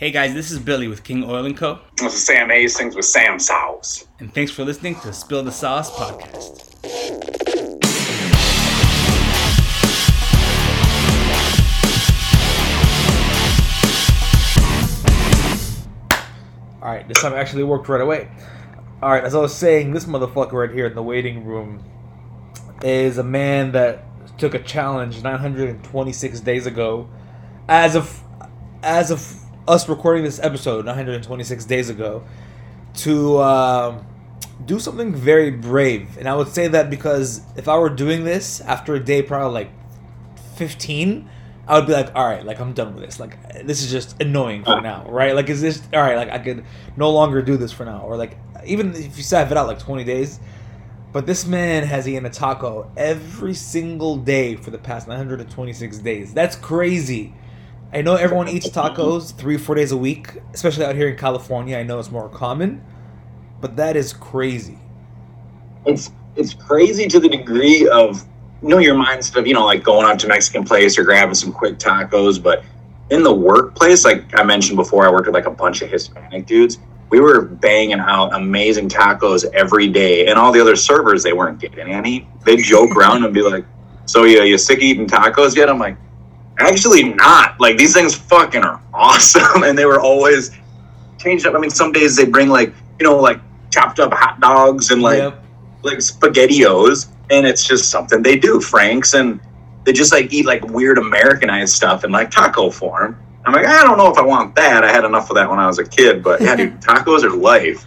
Hey guys, this is Billy with King Oil and Co. This is Sam Hastings with Sam Sauce. And thanks for listening to Spill the Sauce podcast. Alright, this time actually worked right away. Alright, as I was saying, this motherfucker right here in the waiting room is a man that took a challenge 926 days ago. As of as of us recording this episode 926 days ago, to um, do something very brave. And I would say that because if I were doing this after a day, probably like 15, I would be like, all right, like I'm done with this. Like this is just annoying for now, right? Like is this all right? Like I could no longer do this for now, or like even if you have it out like 20 days. But this man has eaten a taco every single day for the past 926 days. That's crazy. I know everyone eats tacos three, four days a week, especially out here in California. I know it's more common, but that is crazy. It's it's crazy to the degree of you know your mindset of you know like going out to Mexican place or grabbing some quick tacos, but in the workplace, like I mentioned before, I worked with like a bunch of Hispanic dudes. We were banging out amazing tacos every day, and all the other servers they weren't getting any. They joke around and be like, "So you you sick eating tacos yet?" I'm like, actually not. Like these things fucking are awesome, and they were always changed up. I mean, some days they bring like you know like chopped up hot dogs and like yep. like spaghettios, and it's just something they do. Franks and they just like eat like weird Americanized stuff in like taco form. I'm like, I don't know if I want that. I had enough of that when I was a kid, but yeah, dude, tacos are life.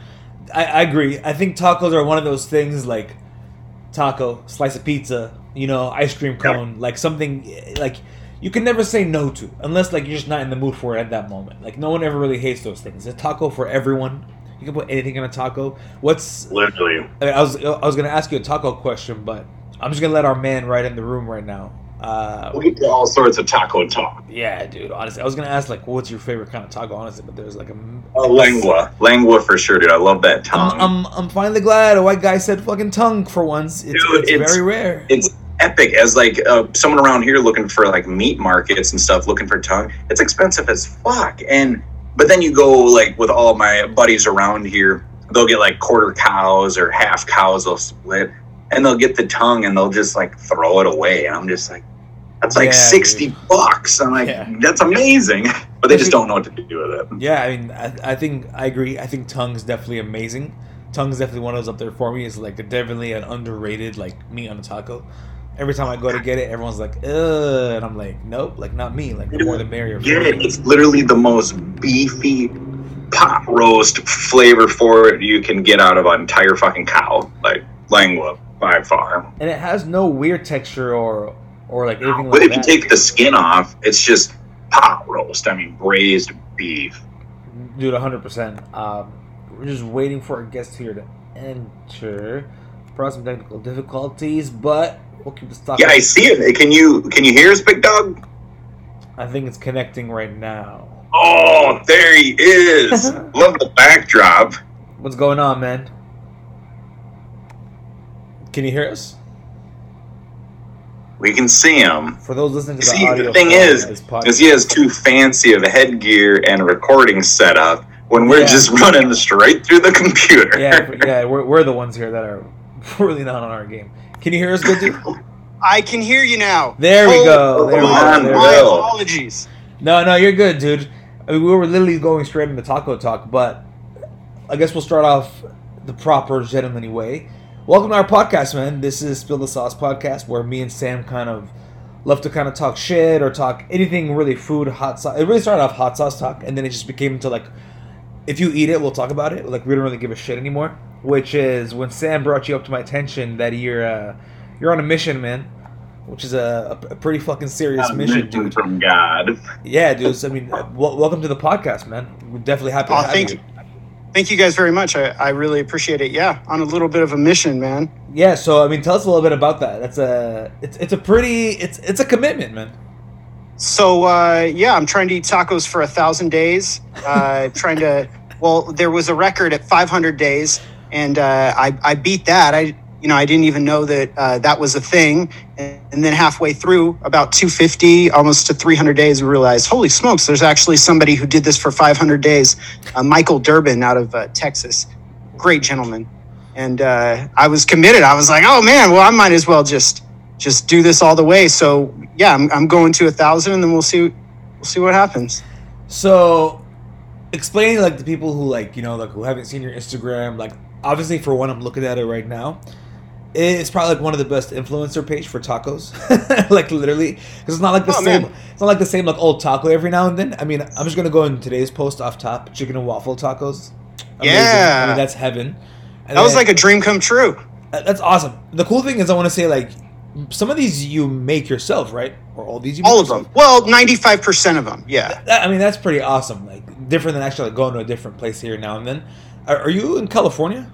I, I agree. I think tacos are one of those things like taco, slice of pizza, you know, ice cream cone, yep. like something eh, like you can never say no to unless like you're just not in the mood for it at that moment. Like no one ever really hates those things. A taco for everyone. You can put anything in a taco. What's literally? I, mean, I was I was gonna ask you a taco question, but I'm just gonna let our man right in the room right now. Uh, we get all sorts of taco talk. Yeah, dude. Honestly, I was gonna ask like, what's your favorite kind of taco? Honestly, but there's like a, a lengua, lengua for sure, dude. I love that tongue. I'm, I'm, I'm finally glad a white guy said fucking tongue for once. It's, dude, it's, it's very rare. It's epic as like uh, someone around here looking for like meat markets and stuff, looking for tongue. It's expensive as fuck. And but then you go like with all my buddies around here, they'll get like quarter cows or half cows. They'll split and they'll get the tongue and they'll just like throw it away. And I'm just like, that's like yeah, 60 dude. bucks. I'm like, yeah. that's amazing. But they just don't know what to do with it. Yeah, I mean, I, I think I agree. I think tongue is definitely amazing. Tongue is definitely one of those up there for me. It's like definitely an underrated like meat on a taco every time I go to get it, everyone's like, ugh. And I'm like, nope, like not me. Like the more the merrier. Get it. It's literally the most beefy pot roast flavor for it you can get out of an entire fucking cow. Like lengua by far. And it has no weird texture or or like anything but like if you take the skin off, it's just pot roast. I mean braised beef. Dude, 100%. Um, we're just waiting for our guest here to enter. Probably some technical difficulties, but keep the Yeah, I see it. Can you can you hear us, big dog? I think it's connecting right now. Oh, there he is. Love the backdrop. What's going on, man? Can you hear us? We can see him. For those listening to the see, audio, the thing is, is he has too fancy of a headgear and a recording setup when we're yeah. just running straight through the computer. Yeah, yeah, we're, we're the ones here that are really not on our game. Can you hear us good, dude? I can hear you now. There we go. Oh, there we go. My apologies. No, no, you're good, dude. I mean, we were literally going straight into taco talk, but I guess we'll start off the proper gentlemanly way. Welcome to our podcast, man. This is Spill the Sauce podcast, where me and Sam kind of love to kind of talk shit or talk anything really food, hot sauce. It really started off hot sauce talk, and then it just became into like, if you eat it, we'll talk about it. Like we don't really give a shit anymore which is when Sam brought you up to my attention that you're uh, you're on a mission, man. Which is a, a pretty fucking serious a mission, dude. From God. Yeah, dude. So, I mean, w- welcome to the podcast, man. We're definitely happy. Oh, to have thank you. Thank you guys very much. I, I really appreciate it. Yeah, on a little bit of a mission, man. Yeah. So I mean, tell us a little bit about that. That's a it's it's a pretty it's it's a commitment, man. So uh, yeah, I'm trying to eat tacos for a thousand days. Uh, trying to. Well, there was a record at 500 days and uh, I, I beat that. I you know, I didn't even know that uh, that was a thing. And, and then halfway through, about 250, almost to 300 days, we realized, holy smokes, there's actually somebody who did this for 500 days. Uh, Michael Durbin out of uh, Texas, great gentleman. And uh, I was committed. I was like, oh man, well, I might as well just just do this all the way. So yeah, I'm, I'm going to a thousand, and then we'll see we'll see what happens. So, explaining like the people who like you know like who haven't seen your Instagram, like obviously for one, I'm looking at it right now. It's probably like one of the best influencer page for tacos, like literally, because it's not like the Oh, same. man. It's not like the same like old taco every now and then. I mean, I'm just gonna go in today's post off top: chicken and waffle tacos. Amazing. Yeah. I mean that's heaven. And That was then- like a dream come true. that's awesome. The cool thing is, I want to say like some of these you make yourself, right? Or all these you make All of yourself? them. Well, 95% of them. Yeah. I mean, that's pretty awesome. Like different than actually like, going to a different place here now and then. Are, are you in California?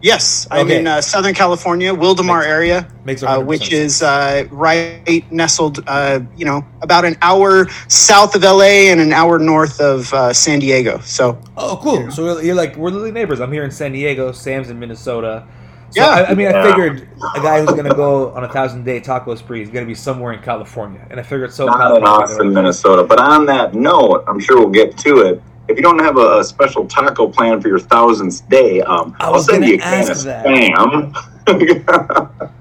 Yes. I'm Okay. in uh, Southern California, Wildomar Makes- area. Makes uh, which is uh, right nestled, uh, you know, about an hour south of LA and an hour north of uh, San Diego. So, Oh, cool. So you're, you're like we're literally neighbors. I'm here in San Diego. Sam's in Minnesota. So, Yeah. I, I mean, I figured a guy who's gonna go on a thousand day taco spree is gonna be somewhere in California, and I figured so. Not in Austin, Minnesota. But on that note, I'm sure we'll get to it. If you don't have a, a special taco plan for your thousandth day, um, I I'll send you a can of spam.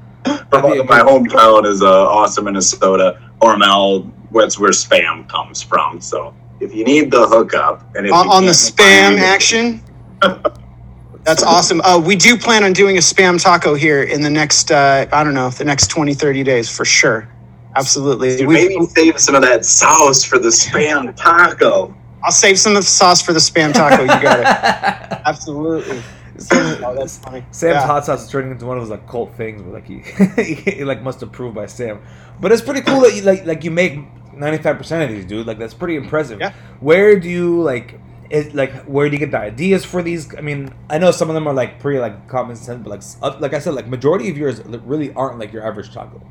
From my good- hometown is uh, Austin, Minnesota. Hormel, that's where spam comes from. So if you need the hookup, and if on, on the spam find- action, that's awesome. Uh, we do plan on doing a spam taco here in the next, uh, I don't know, the next 20, 30 days for sure. Absolutely. Dude, maybe save some of that sauce for the spam taco. I'll save some of the sauce for the spam taco. You got it. Absolutely. Sam- Oh, that's funny. Sam's Yeah. hot sauce is turning into one of those like cult things where like he, he like must approve by Sam. But it's pretty cool that you like like you make ninety five percent of these, dude. Like that's pretty impressive. Yeah. Where do you like it like where do you get the ideas for these? I mean, I know some of them are like pretty like common sense, but like like I said, like majority of yours really aren't like your average taco.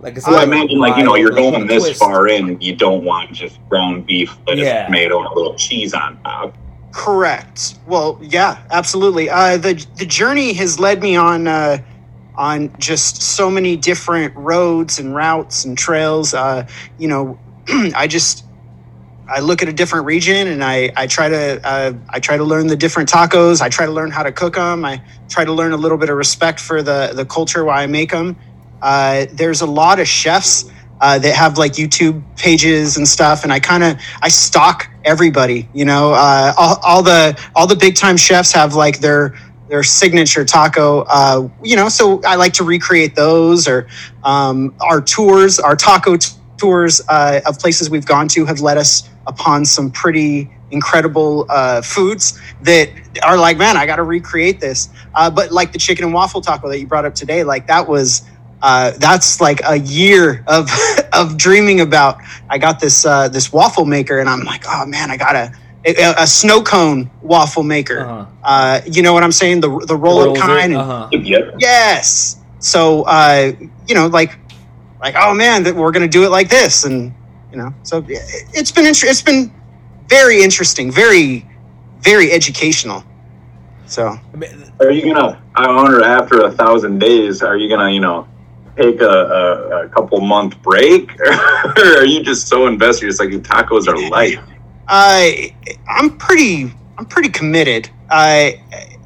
Like it's I like imagine, like you know, you're like, going this twist. far in, you don't want just ground beef, lettuce, Yeah. tomato, and a little cheese on top. Correct. Well, yeah, absolutely. Uh, the the journey has led me on uh, on just so many different roads and routes and trails. Uh, you know, I just I look at a different region and I I try to uh, I try to learn the different tacos. I try to learn how to cook them. I try to learn a little bit of respect for the the culture why I make them. Uh, there's a lot of chefs uh, that have like YouTube pages and stuff, and I kind of I stalk everybody. You know, uh, all, all the all the big time chefs have like their their signature taco. Uh, you know, so I like to recreate those. Or um, our tours, our taco t- tours uh, of places we've gone to have led us upon some pretty incredible uh, foods that are like, man, I got to recreate this. Uh, but like the chicken and waffle taco that you brought up today, like that was uh, that's like a year of of dreaming about. I got this uh, this waffle maker, and I'm like, oh man, I got a a, a snow cone waffle maker. Uh-huh. Uh, you know what I'm saying? The the roll up Rolls kind. and- Uh-huh. Yeah. Yes. So uh, you know, like like oh man, that we're gonna do it like this, and you know, so it- it's been inter- it's been very interesting, very very educational. So Are you gonna? I wonder after a thousand days, are you gonna, you know, take a, a, a couple month break, or are you just so invested? It's like tacos are life. I I'm pretty I'm pretty committed. I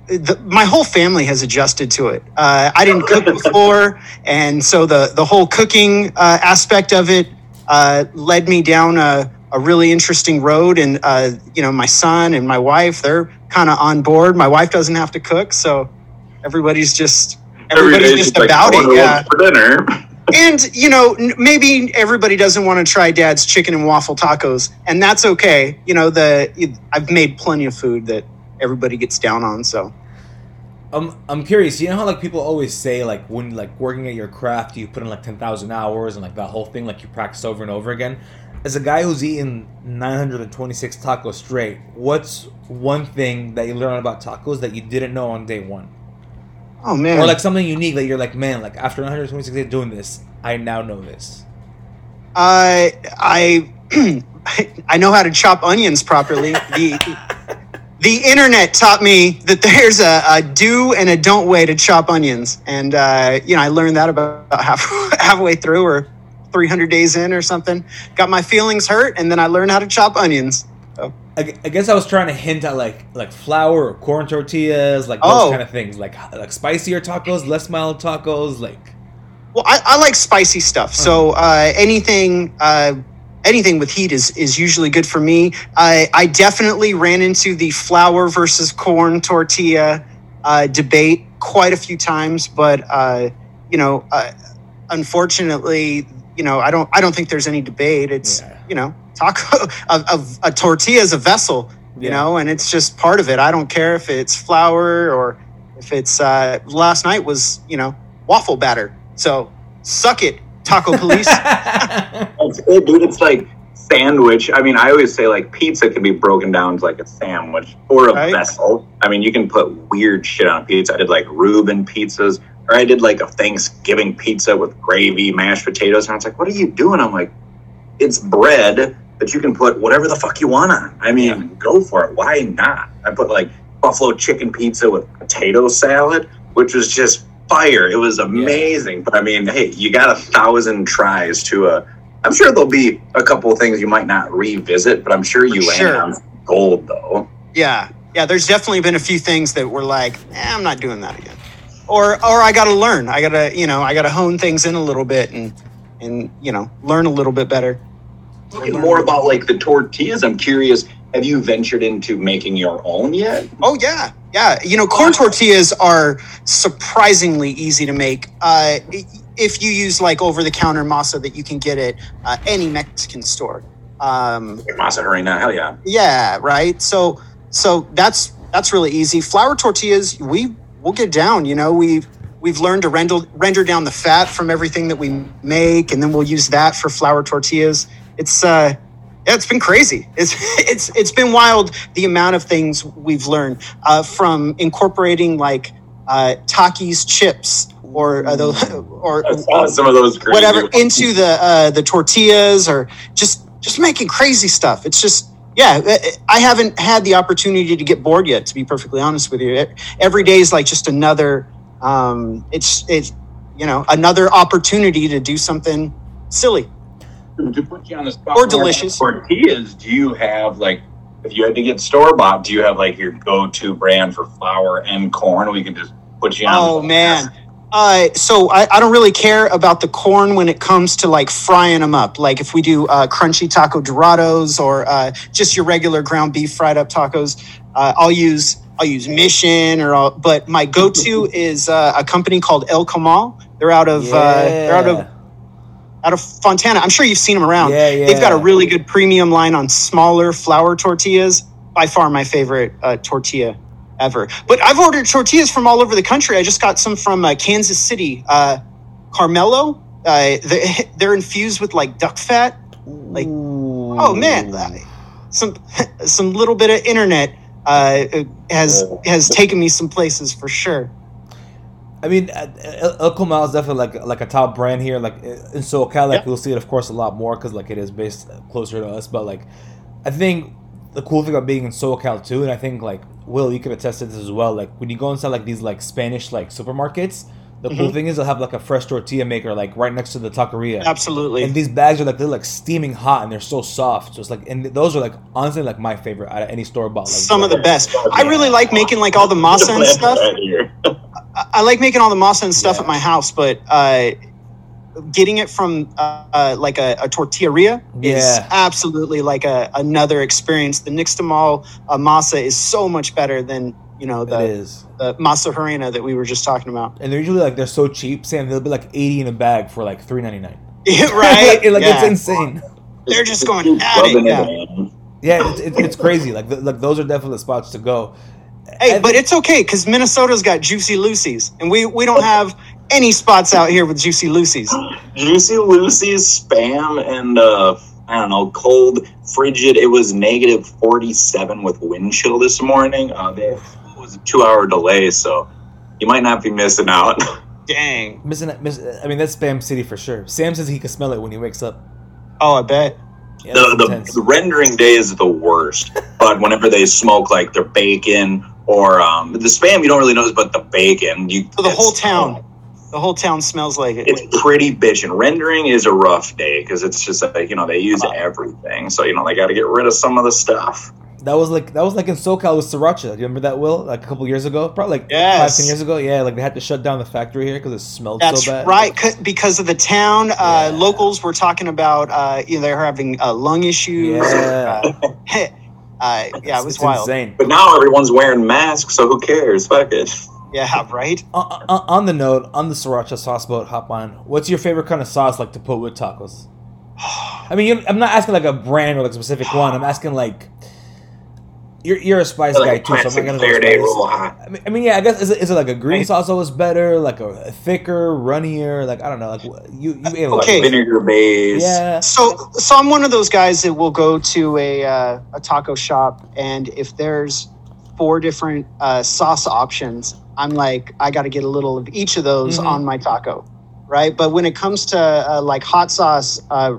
the, my whole family has adjusted to it. Uh, I didn't cook before, and so the the whole cooking uh, aspect of it uh, led me down a, a really interesting road. And uh, you know, my son and my wife they're kind of on board. My wife doesn't have to cook, so everybody's just everybody's just like, about I it. Yeah for dinner. and you know n- maybe everybody doesn't want to try dad's chicken and waffle tacos and that's okay you know the i've made plenty of food that everybody gets down on so I'm I'm curious. You know how like people always say like when like working at your craft, you put in like ten thousand hours and like that whole thing, like you practice over and over again. As a guy who's eaten 926 tacos straight, what's one thing that you learned about tacos that you didn't know on day one, oh man or like something unique that you're like, man, like after 126 days doing this, I now know this. i i i know how to chop onions properly the the internet taught me that there's a, a do and a don't way to chop onions, and uh, you know I learned that about half, halfway through or 300 days in or something. Got my feelings hurt, and then I learned how to chop onions. I, I guess I was trying to hint at like like flour or corn tortillas, like those Oh. kind of things, like like spicier tacos, less mild tacos, like well, I, I like spicy stuff, so uh, anything. Uh, Anything with heat is, is usually good for me. I, I definitely ran into the flour versus corn tortilla uh, debate quite a few times, but uh, you know, uh, unfortunately, you know, I don't I don't think there's any debate. It's Yeah. you know, taco a, a, a tortilla is a vessel, you Yeah. know, and it's just part of it. I don't care if it's flour or if it's uh, last night was you know waffle batter. So suck it, taco police. It's it, dude. It's like sandwich. I mean, I always say like pizza can be broken down to like a sandwich or a Right. vessel. I mean, you can put weird shit on a pizza. I did like Reuben pizzas, or I did like a Thanksgiving pizza with gravy, mashed potatoes, and I was like, "What are you doing?" I'm like, "It's bread that you can put whatever the fuck you want on. I mean, Yeah. go for it. Why not?" I put like buffalo chicken pizza with potato salad, which was just fire. It was amazing. But I mean, hey, you got a thousand tries to a. I'm sure there'll be a couple of things you might not revisit, but I'm sure you For land sure. on gold though. Yeah, yeah. There's definitely been a few things that were like, eh, I'm not doing that again, or or I got to learn. I gotta you know I gotta hone things in a little bit and and you know learn a little bit better. More about like the tortillas, I'm curious. Have you ventured into making your own yet? Oh yeah, yeah. You know, corn tortillas are surprisingly easy to make. Uh, if you use like over the counter masa that you can get at uh, any Mexican store. Um, Masa harina, hell yeah. Yeah, right. So so that's that's really easy. Flour tortillas, we we'll get down. You know, we've we've learned to render render down the fat from everything that we make, and then we'll use that for flour tortillas. It's uh yeah, it's been crazy. It's it's it's been wild the amount of things we've learned uh, from incorporating like uh, Takis chips or uh, or some of those crazy whatever ones. into the uh, the tortillas or just just making crazy stuff. It's just yeah. I- I haven't had the opportunity to get bored yet. To be perfectly honest with you, every day is like just another. Um, it's it's you know another opportunity to do something silly. To put you on the spot Or delicious. tortillas do you have like if you had to get store bought do you have like your go-to brand for flour and corn we can just put you on Oh man. Uh, so I, I don't really care about the corn when it comes to like frying them up. Like if we do uh, crunchy taco dorados or uh, just your regular ground beef fried up tacos, uh, I'll use I'll use Mission or I'll, but my go-to is uh, a company called El Comal. They're out of uh, they're out of out of Fontana. I'm sure you've seen them around. Yeah, yeah. They've got a really good premium line on smaller flour tortillas. By far my favorite uh, tortilla ever. But I've ordered tortillas from all over the country. I just got some from uh, Kansas City, uh, Carmelo. Uh, they, they're infused with like duck fat. Like, oh man, some some little bit of internet uh, has has taken me some places for sure. I mean, uh, El El Comal is definitely like like a top brand here. Like in SoCal, like Yep. we'll see it, of course, a lot more because like it is based closer to us. But like, I think the cool thing about being in SoCal too, and I think like Will, you could attest to this as well. Like when you go inside like these like Spanish like supermarkets, the cool Mhm. thing is they'll have like a fresh tortilla maker like right next to the taqueria. Absolutely. And these bags are like they're like steaming hot and they're so soft. So it's like and those are like honestly like my favorite out of any store bought. Like some of the best. I really like making like all the masa and stuff. I I like making all the masa and stuff Yeah. at my house, but uh, getting it from uh, uh, like a, a tortilleria is absolutely like a, another experience. The Nixtamal uh, masa is so much better than you know the, is. the masa harina that we were just talking about. And they're usually like they're so cheap, Sam. They'll be like eighty in a bag for like three ninety nine. right? like, like yeah. it's insane. They're just going at it, yeah. Yeah, it's, it's, it's crazy. Like, th- like those are definitely spots to go. Hey, but it's okay because Minnesota's got Juicy Lucy's, and we we don't have any spots out here with Juicy Lucy's. Juicy Lucy's spam and uh I don't know, cold, frigid. It was negative 47 with wind chill this morning. Uh, they, it was a two hour delay, so you might not be missing out. Dang. missing, miss, I mean, that's Spam City for sure. Sam says he can smell it when he wakes up. Oh, I bet. Yeah, the, the, the rendering day is the worst. but whenever they smoke like their bacon or um, the spam, you don't really notice, but the bacon, you So the whole town, the whole town smells like it. It's pretty bitchin'. Rendering is a rough day because it's just like you know they use everything, so you know they got to get rid of some of the stuff. That was like that was like in SoCal with Sriracha. Do you remember that, Will? Like a couple years ago, probably like Yes. ten years ago. Yeah, like they had to shut down the factory here because it smelled That's so bad. right, because of the town. Uh, Yeah. Locals were talking about uh, you know, they're having uh, lung issues. Yeah. Uh, uh, yeah, it was it's wild. insane. But now everyone's wearing masks, so who cares? Fuck it. Yeah, right. On, on, on the note, on the Sriracha sauce boat, hop on. What's your favorite kind of sauce like to put with tacos? I mean, you I'm not asking like a brand or like a specific one. I'm asking like you're you're a spice guy Like too, so I'm not gonna Verde go roll spice. hot. I mean, I mean, yeah, I guess is it, is it like a green Right. sauce always better, like a, a thicker, runnier, like I don't know, like you you ate a lot. Okay. Vinegar base. Yeah. So, so I'm one of those guys that will go to a uh, a taco shop, and if there's four different uh, sauce options, I'm like, I got to get a little of each of those Mhm. on my taco, right? But when it comes to uh, like hot sauce, uh,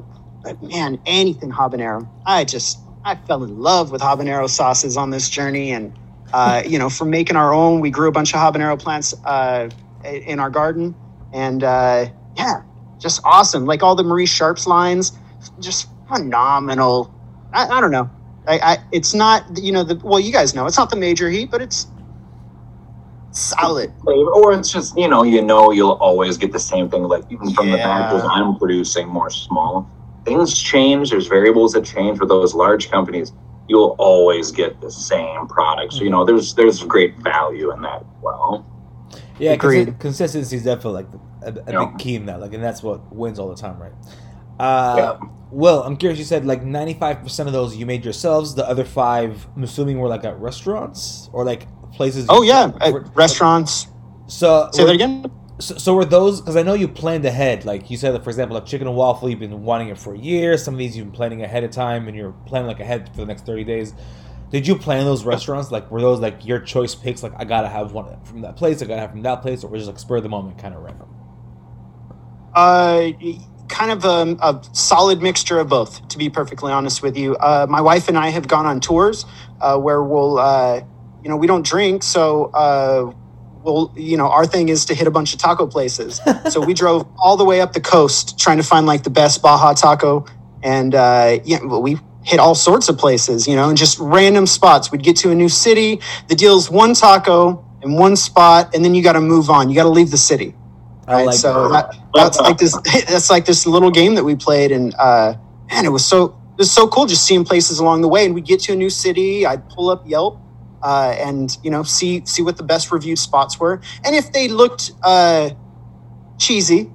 man, anything habanero, I just I fell in love with habanero sauces on this journey, and uh, you know, from making our own, we grew a bunch of habanero plants uh, in our garden, and uh, yeah, just awesome. Like all the Marie Sharps lines, just phenomenal. I, I don't know. I, I it's not you know the well you guys know it's not the major heat, but it's solid. or it's just you know you know you'll always get the same thing like even from the Yeah. batches i'm producing more small things change there's variables that change with those large companies you'll always get the same product so you know there's there's great value in that as well Yeah, Agreed. consi- consistency is definitely like a, a Yeah. big key in that, like, and that's what wins all the time, right? Uh, Yeah. Well, I'm curious. You said like 95 percent of those you made yourselves. The other five, I'm assuming, were like at restaurants or like places. Oh you- yeah, at restaurants. So, Say were, that again. So, so were those? Because I know you planned ahead. Like you said, for example, like chicken and waffle, you've been wanting it for a year. Some of these you've been planning ahead of time, and you're planning like ahead for the next 30 days. Did you plan those restaurants? Like, were those like your choice picks? Like, I gotta have one from that place. I gotta have from that place, or was it just like spur of the moment, kind of random? Uh, kind of a, a solid mixture of both, to be perfectly honest with you. Uh, my wife and I have gone on tours uh, where we'll, uh, you know, we don't drink, so uh, we'll, you know, our thing is to hit a bunch of taco places. so we drove all the way up the coast trying to find like the best Baja taco, and uh, yeah, well, we hit all sorts of places, you know, and just random spots. We'd get to a new city. The deal's one taco in one spot, and then you got to move on. You got to leave the city. I Right, like so that. that, that's like this that's like this little game that we played and uh man it was so it was so cool just seeing places along the way and we'd get to a new city i'd pull up yelp uh, and you know see see what the best reviewed spots were and if they looked uh cheesy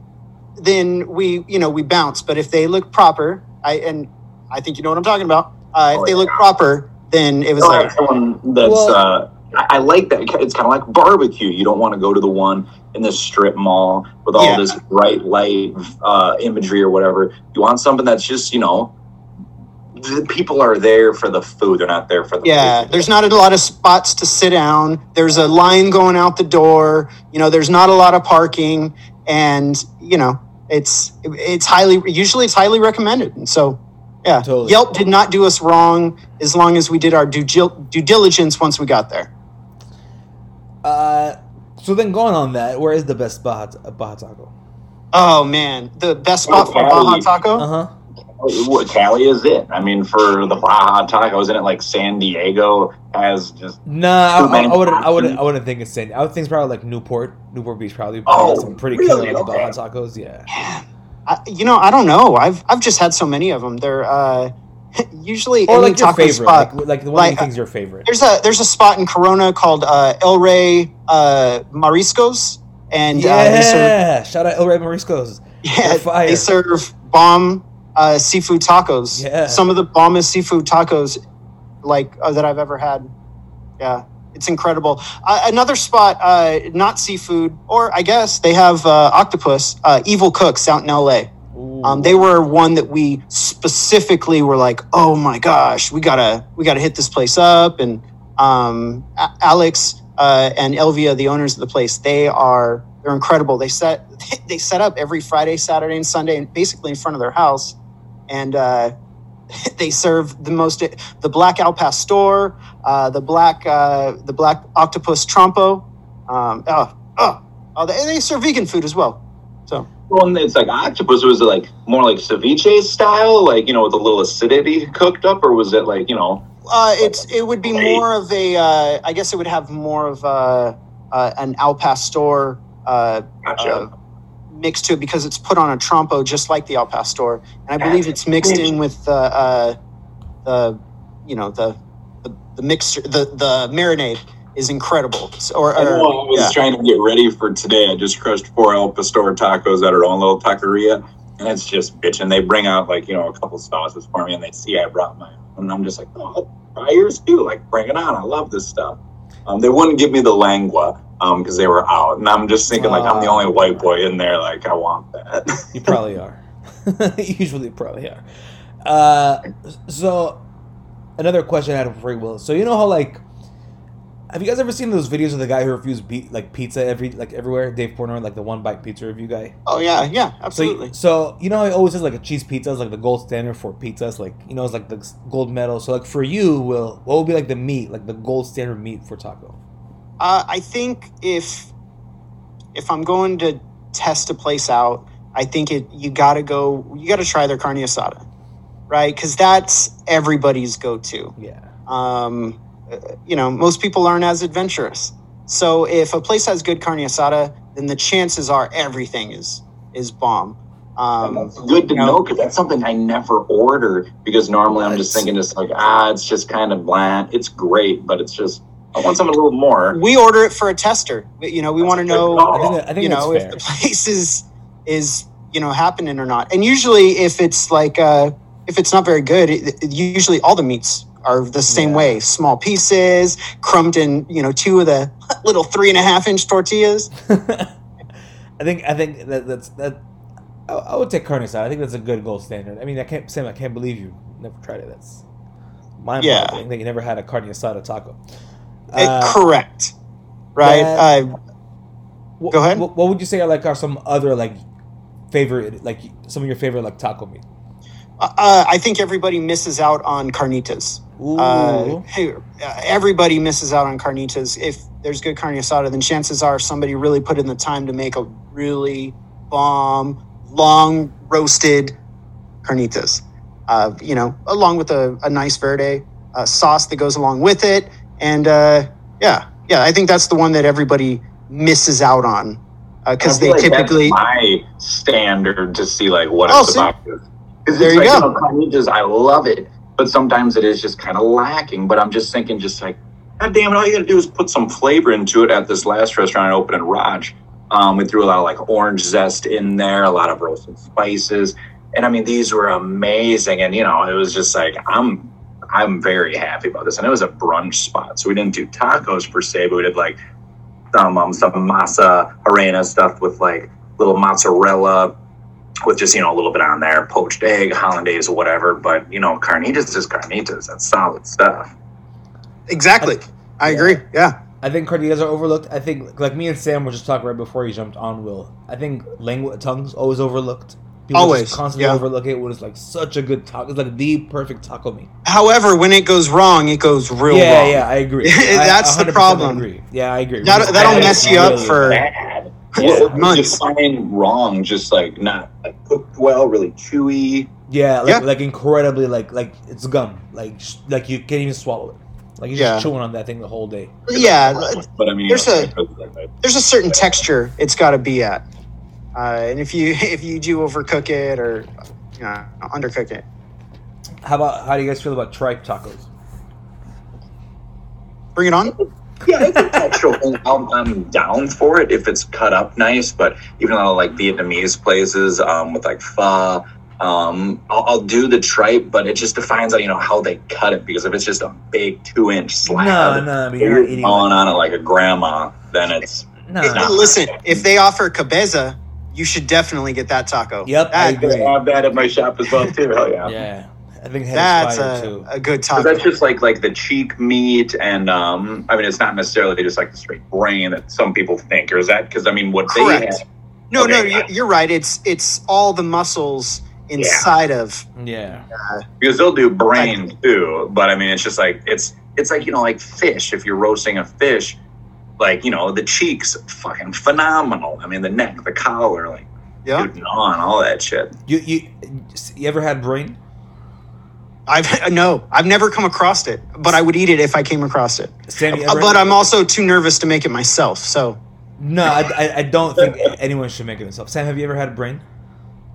then we you know we bounce but if they look proper i and i think you know what i'm talking about uh, if Oh, they look proper then it was Or like someone that's Well- uh I I like that. It's kind of like barbecue. You don't want to go to the one in the strip mall with all Yeah. this bright light uh, imagery or whatever. You want something that's just, you know, the people are there for the food. They're not there for the Yeah, food. there's not a lot of spots to sit down. There's a line going out the door. You know, there's not a lot of parking, and you know, it's it's highly usually it's highly recommended. And so, yeah, Totally. Yelp did not do us wrong as long as we did our due due diligence once we got there. Uh, so then going on that, where is the best Baja, Baja Taco? Oh man, the best spot for Oh, Baja Taco. Uh huh. What Cali is it? I mean, for the Baja Tacos, isn't it like San Diego has just No, I, I, I wouldn't. I wouldn't. I wouldn't think it's San. Diego. I would think it's probably like Newport, Newport Beach, probably. Oh, some pretty really? killer like, Okay. Baja tacos. Yeah. I, you know, I don't know. I've I've just had so many of them. They're uh, usually Or any like your taco favorite, spot. like, like the one like, you think's your favorite. There's a there's a spot in Corona called uh, El Rey uh, Mariscos, and uh, serve, Yeah, shout out El Rey Mariscos. yeah, They're fire. they serve bomb uh, seafood tacos. Yeah. some of the bombest seafood tacos like uh, that I've ever had. Yeah, it's incredible. Uh, another spot, uh, not seafood, or I guess they have uh, octopus. Uh, Evil Cooks out in L.A. Um, they were one that we specifically were like, oh my gosh, we gotta we gotta hit this place up. And um, A- Alex uh, and Elvia, the owners of the place, they are they're incredible. They set they set up every Friday, Saturday, and Sunday, basically in front of their house. And uh, they serve the most the black al pastor, uh, the black uh, the black octopus trompo. Um, oh, oh, oh, they, they serve vegan food as well. So Well, and it's like octopus. Was it like more like ceviche style, like you know, with a little acidity cooked up, or was it like you know? uh, it's it would be more of a uh, I guess it would have more of a, uh, an al pastor uh, Gotcha. Uh, mixed to it because it's put on a trompo just like the al pastor, and I believe it's mixed in with the uh, the you know the the, the mixture the the marinade is incredible. So, or, I know I or was yeah. trying to get ready for today. I just crushed four El Pastor tacos at our own little taqueria, and it's just bitching. They bring out like you know a couple sauces for me, and they see I brought my own, and I'm just like, oh, I'll yours too. Like, bring it on. I love this stuff. Um, they wouldn't give me the lengua because they were out, and I'm just thinking like I'm the only white boy in there. Like, I want that. You probably are. Usually, probably are. Uh, so, another question I had for you, Will. So you know how like, have you guys ever seen those videos of the guy who refused be- like pizza every like everywhere? Dave Portnoy, like the one bite pizza review guy. oh yeah yeah absolutely. so you know he always says like a cheese pizza is like the gold standard for pizzas, like you know it's like the gold medal. So like for you, Will, what would be like the meat, like the gold standard meat for taco? Uh, I think if if I'm going to test a place out, I think it you got to go. You got to try their carne asada, right? Because that's everybody's go-to. Yeah. Um, you know, most people aren't as adventurous. So if a place has good carne asada, then the chances are everything is is bomb. And Um, that's good to you know, know because that's something I never order because normally I'm just thinking just like ah it's just kind of bland. It's great, but it's just I want something a little more. we order it for a tester. You know, we want to know. I think I think you know fair. if the place is is you know happening or not and usually if it's like uh if it's not very good it, it- usually all the meats are the same Yeah. way small pieces crumbed in you know two of the little three and a half inch tortillas I think I think that that's that. I, I would take carne asada. I think that's a good gold standard. I mean, I can't Sam. I can't believe you never tried it. That's mind Yeah. boggling that you never had a carne asada taco. Uh, Uh, correct right that- uh, go ahead. wh- What, would you say are like are some other like favorite like some of your favorite like taco meat? uh, i think everybody misses out on carnitas. Uh, hey, uh, everybody misses out on carnitas. If there's good carne asada, then chances are somebody really put in the time to make a really bomb, long roasted carnitas. Uh, you know, along with a, a nice verde uh, sauce that goes along with it, and uh, yeah, yeah, I think that's the one that everybody misses out on because I they feel like that's typically. my standard to see like what Oh, it's see? about. Because There it's you like, go. know, carnitas, I love it, but sometimes it is just kind of lacking. But I'm just thinking, just like, God damn it, all you got to do is put some flavor into it. At this last restaurant I opened in Raj, um, we threw a lot of like orange zest in there, a lot of roasted spices, and I mean these were amazing. And you know, it was just like I'm. I'm very happy about this, and it was a brunch spot, so we didn't do tacos per se, but we did like some um, some masa harina stuff with like little mozzarella with just you know a little bit on there, poached egg, hollandaise, or whatever. But you know, carnitas is carnitas. That's solid stuff. Exactly. I Yeah. agree. Yeah. I think carnitas are overlooked. I think like me and Sam were just talking right before he jumped on. Will I think lengua tongues always overlooked. People Always, just constantly yeah. overlook it. When it's like such a good taco. It's like the perfect taco meat. However, when it goes wrong, it goes real yeah, wrong. yeah, I agree. That's I the problem. Agree. Yeah, I agree. That'll- that'll mess you up really for- Bad. Yeah, What months. define wrong? Just like not like cooked well, really chewy. Yeah, like, Yeah. like incredibly like like it's gum. Like sh- like you can't even swallow it. Like you're Yeah. just chewing on that thing the whole day. Yeah, but I mean, There's you know, a- like there's a certain texture it's got to be at, uh, and if you if you do overcook it or you know, undercook it, How about how do you guys feel about tripe tacos? bring it on. Yeah, it's a textural thing. I'm, I'm down for it if it's cut up nice. But even though like Vietnamese places um, with like pho, um, I'll, I'll do the tripe, but it just defines you know how they cut it. Because if it's just a big two inch slab, No, no, I mean you're you're eating. gnawing on it like a grandma, then it's No. Hey, not- Listen, if they offer cabeza, you should definitely get that taco. Yep, I That- agree. I have that at my shop as well too. Hell yeah. Yeah, I think that's is fire a, too. a good 'Cause taco. that's just like like the cheek meat, and um, I mean it's not necessarily just like the straight brain that some people think, or is that because I mean what they Correct. have No, no, you're, you're right. It's it's all the muscles inside of. Yeah. because they'll do brain too. But I mean, it's just like it's it's like you know, like fish. If you're roasting a fish, like you know, the cheeks, fucking phenomenal. I mean, the neck, the collar, like Yeah, on all that shit. You you you ever had brain? I've no, I've never come across it, but I would eat it if I came across it. Sam, you Uh, ever but I'm also too nervous to make it myself. So No, I, I, I don't think anyone should make it themselves. Sam, have you ever had a brain?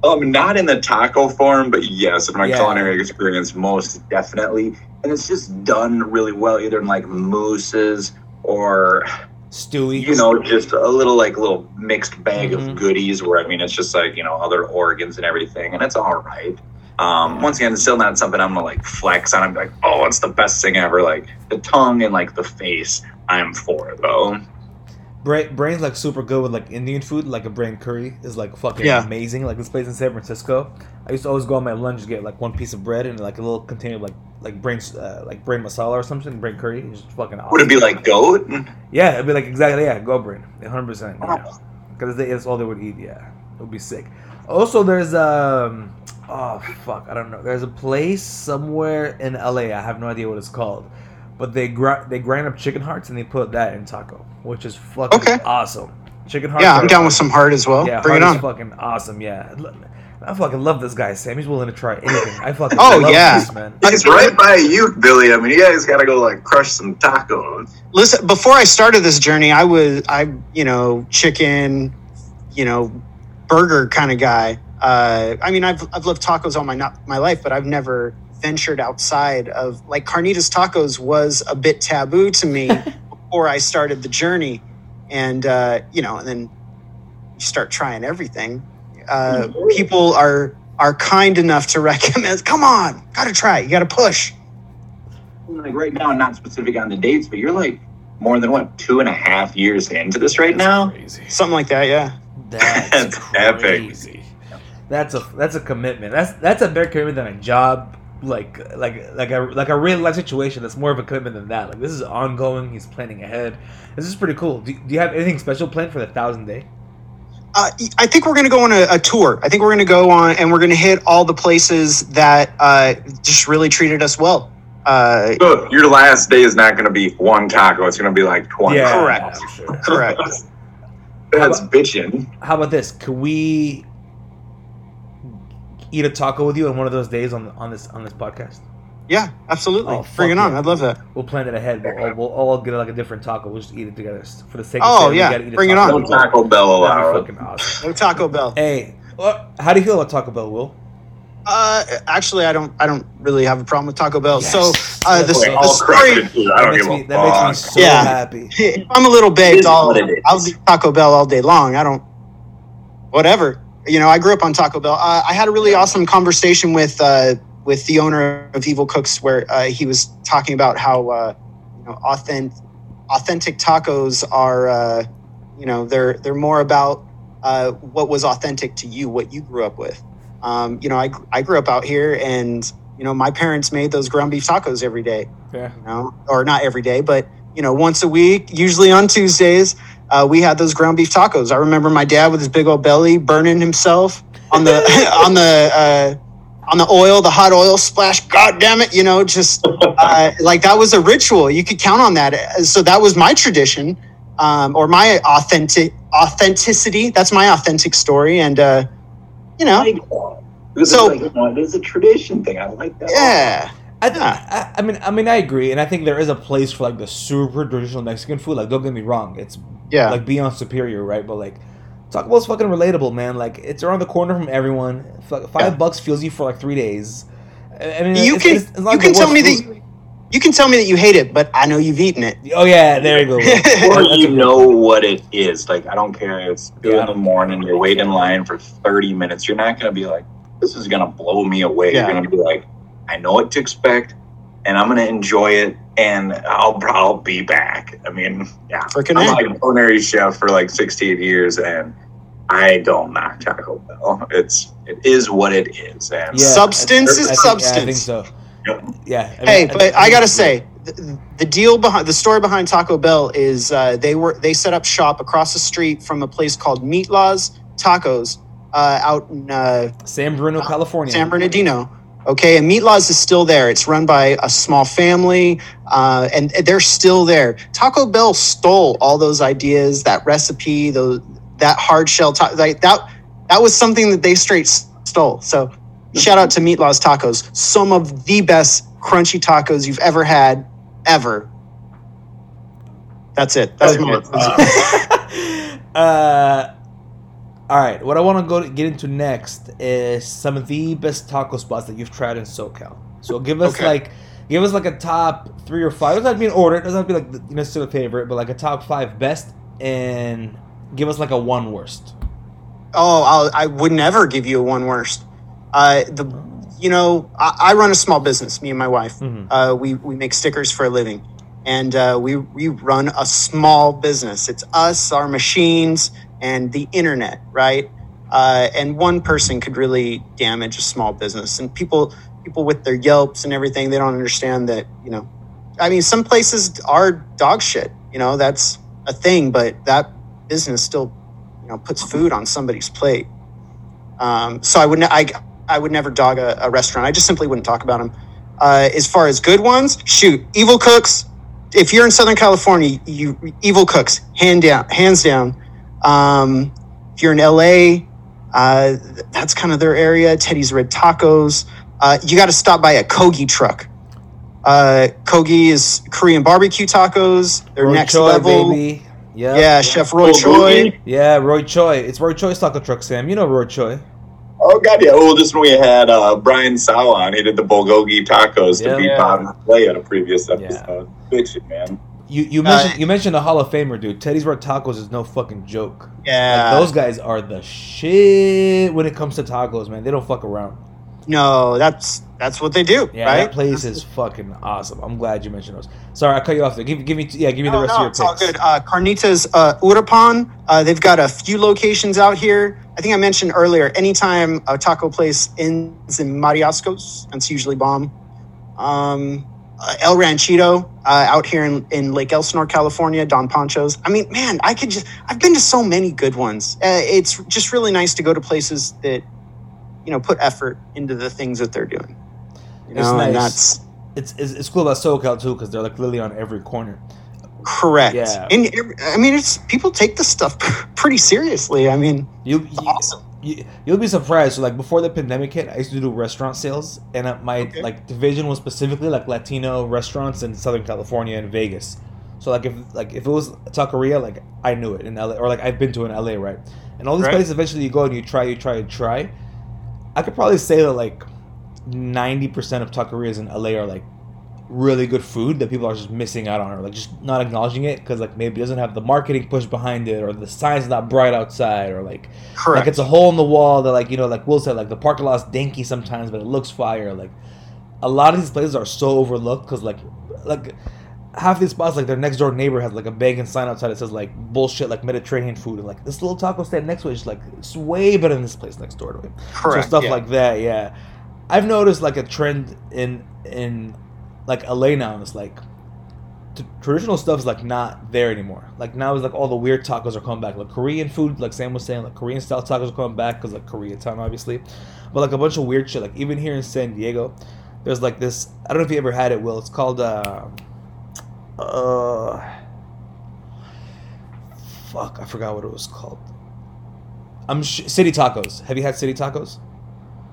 Um, not in the taco form, but yes, in my Yeah. culinary experience, most definitely. And it's just done really well, either in like mousses or Stewie. you know, just a little like little mixed bag Mhm. of goodies. Where I mean, it's just like you know, other organs and everything, and it's all right. Um, once again, it's still not something I'm gonna like flex on. I'm like, oh, it's the best thing ever. Like the tongue and like the face, I'm for though. Brain, brain's like super good with like Indian food, like a brain curry is like fucking Yeah. amazing. Like this place in San Francisco, I used to always go on my lunch to get like one piece of bread and like a little container of like like brain uh, like brain masala or something, brain curry. It's just fucking awesome. Would it be like goat? Yeah, it'd be like exactly yeah, goat brain, hundred percent. Because that's all they would eat. Yeah, it would be sick. Also, there's um, oh fuck, I don't know. There's a place somewhere in LA. I have no idea what it's called, but they gr- they grind up chicken hearts and they put that in taco, which is fucking Okay. awesome. Chicken heart. yeah, I'm are- down with some heart as well. Yeah, Bring it heart on. is fucking awesome. Yeah. I fucking love this guy, Sam. He's willing to try anything. I fucking Oh, love yeah. this man. It's right by you, Billy. I mean, you guys gotta go like crush some tacos. Listen, before I started this journey, I was I you know chicken, you know, burger kind of guy. Uh, I mean, I've I've loved tacos all my not my life, but I've never ventured outside of like carnitas tacos was a bit taboo to me before I started the journey, and uh, you know, and then you start trying everything. Uh, people are are kind enough to recommend. Come on, gotta try. You gotta push. Like right now, not specific on the dates, but you're like more than what two and a half years into this right now. Crazy. Something like that. Yeah. That's, That's epic. Crazy. That's a that's a commitment. That's that's a better commitment than a job. Like like like a like a real life situation. That's more of a commitment than that. Like this is ongoing. He's planning ahead. This is pretty cool. Do, do you have anything special planned for the thousand day? Uh, I think we're going to go on a, a tour. I think we're going to go on and we're going to hit all the places that uh, just really treated us well. Uh, So your last day is not gonna be one taco. It's gonna be like twenty. Correct. Sure. correct. That's bitching. How about this? Could we eat a taco with you on one of those days on on this on this podcast? Yeah, absolutely. Oh, fuck Bring it on. I'd love that. We'll plan it ahead. We'll, all- we'll all get like a different taco. We'll just eat it together for the sake. Oh, of saying yeah. gotta eat a Bring it taco. No Taco Bell That'd be allowed. fucking awesome. No Taco Bell. Hey, well, how do you feel about Taco Bell, Will? Uh, actually, I don't. I don't really have a problem with Taco Bell. Yes. So uh, the, Wait, Wait, the story. crush it too. I That makes me that makes me so Yeah. happy. If I'm a little It baked, I'll what. I'll do Taco Bell all day long. I don't. Whatever. You know, I grew up on Taco Bell. Uh, I had a really awesome conversation with uh, with the owner of Evil Cooks, where uh, he was talking about how uh, you know authentic authentic tacos are. Uh, you know, they're they're more about uh, what was authentic to you, what you grew up with. Um, you know, I I grew up out here, and you know, my parents made those ground beef tacos every day Yeah. you know, or not every day, but you know, once a week, usually on Tuesdays, uh, we had those ground beef tacos. I remember my dad with his big old belly burning himself on the on the uh, on the oil, the hot oil splash. God damn it, you know, just uh, like that was a ritual. You could count on that. So that was my tradition, um, or my authentic authenticity. That's my authentic story, and uh, you know, that. So- it's like, you know, it is a tradition thing. I like that. yeah. I, th- I, I mean, I mean, I agree, and I think there is a place for like the super traditional Mexican food. Like, don't get me wrong, it's Yeah. like beyond superior, right? But like, Taco Bell's fucking relatable, man. Like, it's around the corner from everyone. F- Five Yeah. bucks fuels you for like three days. I I mean, you it's- can it's- it's not you can tell me food. that you can tell me that you hate it, but I know you've eaten it. Oh yeah, there you go. Or you know what it is. Like, I don't care. It's two Yeah. in the morning. You're waiting in line for 30 minutes. You're not going to be like, this is going to blow me away. Yeah. You're going to be like, I know what to expect, and I'm going to enjoy it, and I'll probably be back. I mean, yeah. Freaking I'm A. like a culinary chef for like 16 years, and I don't knock Taco Bell. It's it is what it is, and Yeah, Substance I- is I think- yeah, I think substance. so. Yep. Yeah. I mean, Hey, but I I gotta say, the, the deal behind the story behind Taco Bell is uh, they were they set up shop across the street from a place called Mitla's Tacos, uh, out in uh, San Bruno, California. San Bernardino. Okay, and Mitla's is still there. It's run by a small family, uh, and they're still there. Taco Bell stole all those ideas, that recipe, those that hard shell, ta- like that. That was something that they straight stole. So, shout out to Mitla's Tacos, some of the best crunchy tacos you've ever had, ever. That's it. That's my. uh, all right. What I want to go to get into next is some of the best taco spots that you've tried in SoCal. So give us Okay. like, give us like a top three or five. It doesn't have to be in order. It doesn't have to be like the necessarily favorite, but like a top five best, and give us like a one worst. Oh, I'll, I would never give you a one worst. Uh, the, you know, I, I run a small business. Me and my wife. Mhm. Uh, we we make stickers for a living, and uh, we we run a small business. It's us, our machines, and the internet, right? Uh, and one person could really damage a small business. And people people with their Yelps and everything, they don't understand that. You know, I mean, some places are dog shit. You know, that's a thing, but that business still, you know, puts food on somebody's plate. Um, so I would ne- I I would never dog a, a restaurant. I just simply wouldn't talk about them. Uh, as far as good ones, shoot, Evil Cooks. If you're in Southern California, you Evil Cooks, hand down, hands down. Um, if you're in LA, uh, that's kind of their area. Teddy's Red Tacos. Uh, you got to stop by a Kogi truck. Uh, Kogi is Korean barbecue tacos. They're Roy next Choi, level. baby. Yeah. Yeah, Chef Roy Oh, Choi. Kogi? Yeah, Roy Choi. It's Roy Choi's taco truck, Sam. You know Roy Choi. Oh god, yeah. Oh, this one we had uh, Brian Sal on. He did the bulgogi tacos Yeah. to beat Yeah. Bobby Flay on a previous episode. Big shit, man. You you Uh, mentioned you mentioned a Hall of Famer, dude. Teddy's Red Tacos is no fucking joke. Like, Yeah. those guys are the shit when it comes to tacos, man. They don't fuck around. no, that's that's what they do, Yeah, right? that place is fucking awesome. I'm glad you mentioned those. Sorry, I cut you off there. Give, give me, yeah, give me the rest no, of your it's all good. Uh, Carnitas uh, Uruapan. Uh, they've got a few locations out here. I think I mentioned earlier. Anytime a taco place ends in Mariscos, that's usually bomb. Um, uh, El Ranchito uh, out here in, in Lake Elsinore, California. Don Poncho's. I mean, man, I could just. I've been to so many good ones. Uh, it's just really nice to go to places that, you know, put effort into the things that they're doing. You It's know, and that's It's, it's it's cool about SoCal too because they're like literally on every corner. correct. Yeah. And I mean, it's people take this stuff pretty seriously. I mean, You, it's you awesome. You, you'll be surprised. So like before the pandemic hit, I used to do restaurant sales, and uh, my Okay. like division was specifically like Latino restaurants in Southern California and Vegas. So like if like if it was a taqueria, like I knew it in LA, or like I've been to in LA, right? And all these Right. places, eventually you go and you try, you try, you try. I could probably say that like ninety percent of taquerias in LA are like really good food that people are just missing out on or like just not acknowledging it because like maybe it doesn't have the marketing push behind it or the sign's not bright outside or like Correct. like it's a hole in the wall that like you know like Will said like the parking lot's dinky sometimes but it looks fire like a lot of these places are so overlooked because like like half these spots like their next door neighbor has like a begging sign outside that says like bullshit like Mediterranean food and like this little taco stand next to it is like it's way better than this place next door to it Correct. so stuff yeah. like that yeah I've noticed like a trend in in like LA now it's like t- traditional stuff is like not there anymore. Like now it's like all the weird tacos are coming back. Like Korean food, like Sam was saying, like Korean style tacos are coming back because like Koreatown, obviously. But like a bunch of weird shit. Like even here in San Diego, there's like this. I don't know if you ever had it. Will it's called uh, uh, fuck, I forgot what it was called. I'm sh- City Tacos. Have you had City Tacos?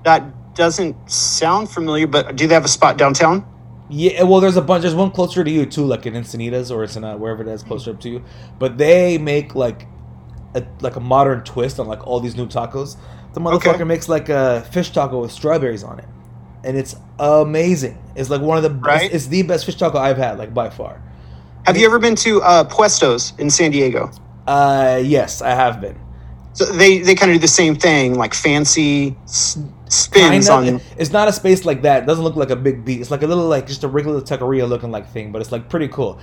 that doesn't sound familiar, but do they have a spot downtown? Yeah, well, there's a bunch. There's one closer to you too, like in Encinitas or it's in uh, wherever it is closer up to you. But they make like a like a modern twist on like all these new tacos. The motherfucker Okay. makes like a fish taco with strawberries on it, and it's amazing. It's like one of the Right. it's, it's the best fish taco I've had, like by far. Have you ever been to uh, Puestos in San Diego? Uh, yes, I have been. So they they kind of do the same thing, like fancy spins Kinda. on. It's not a space like that. It doesn't look like a big beat. It's like a little like just a regular taqueria looking like thing, but it's like pretty cool.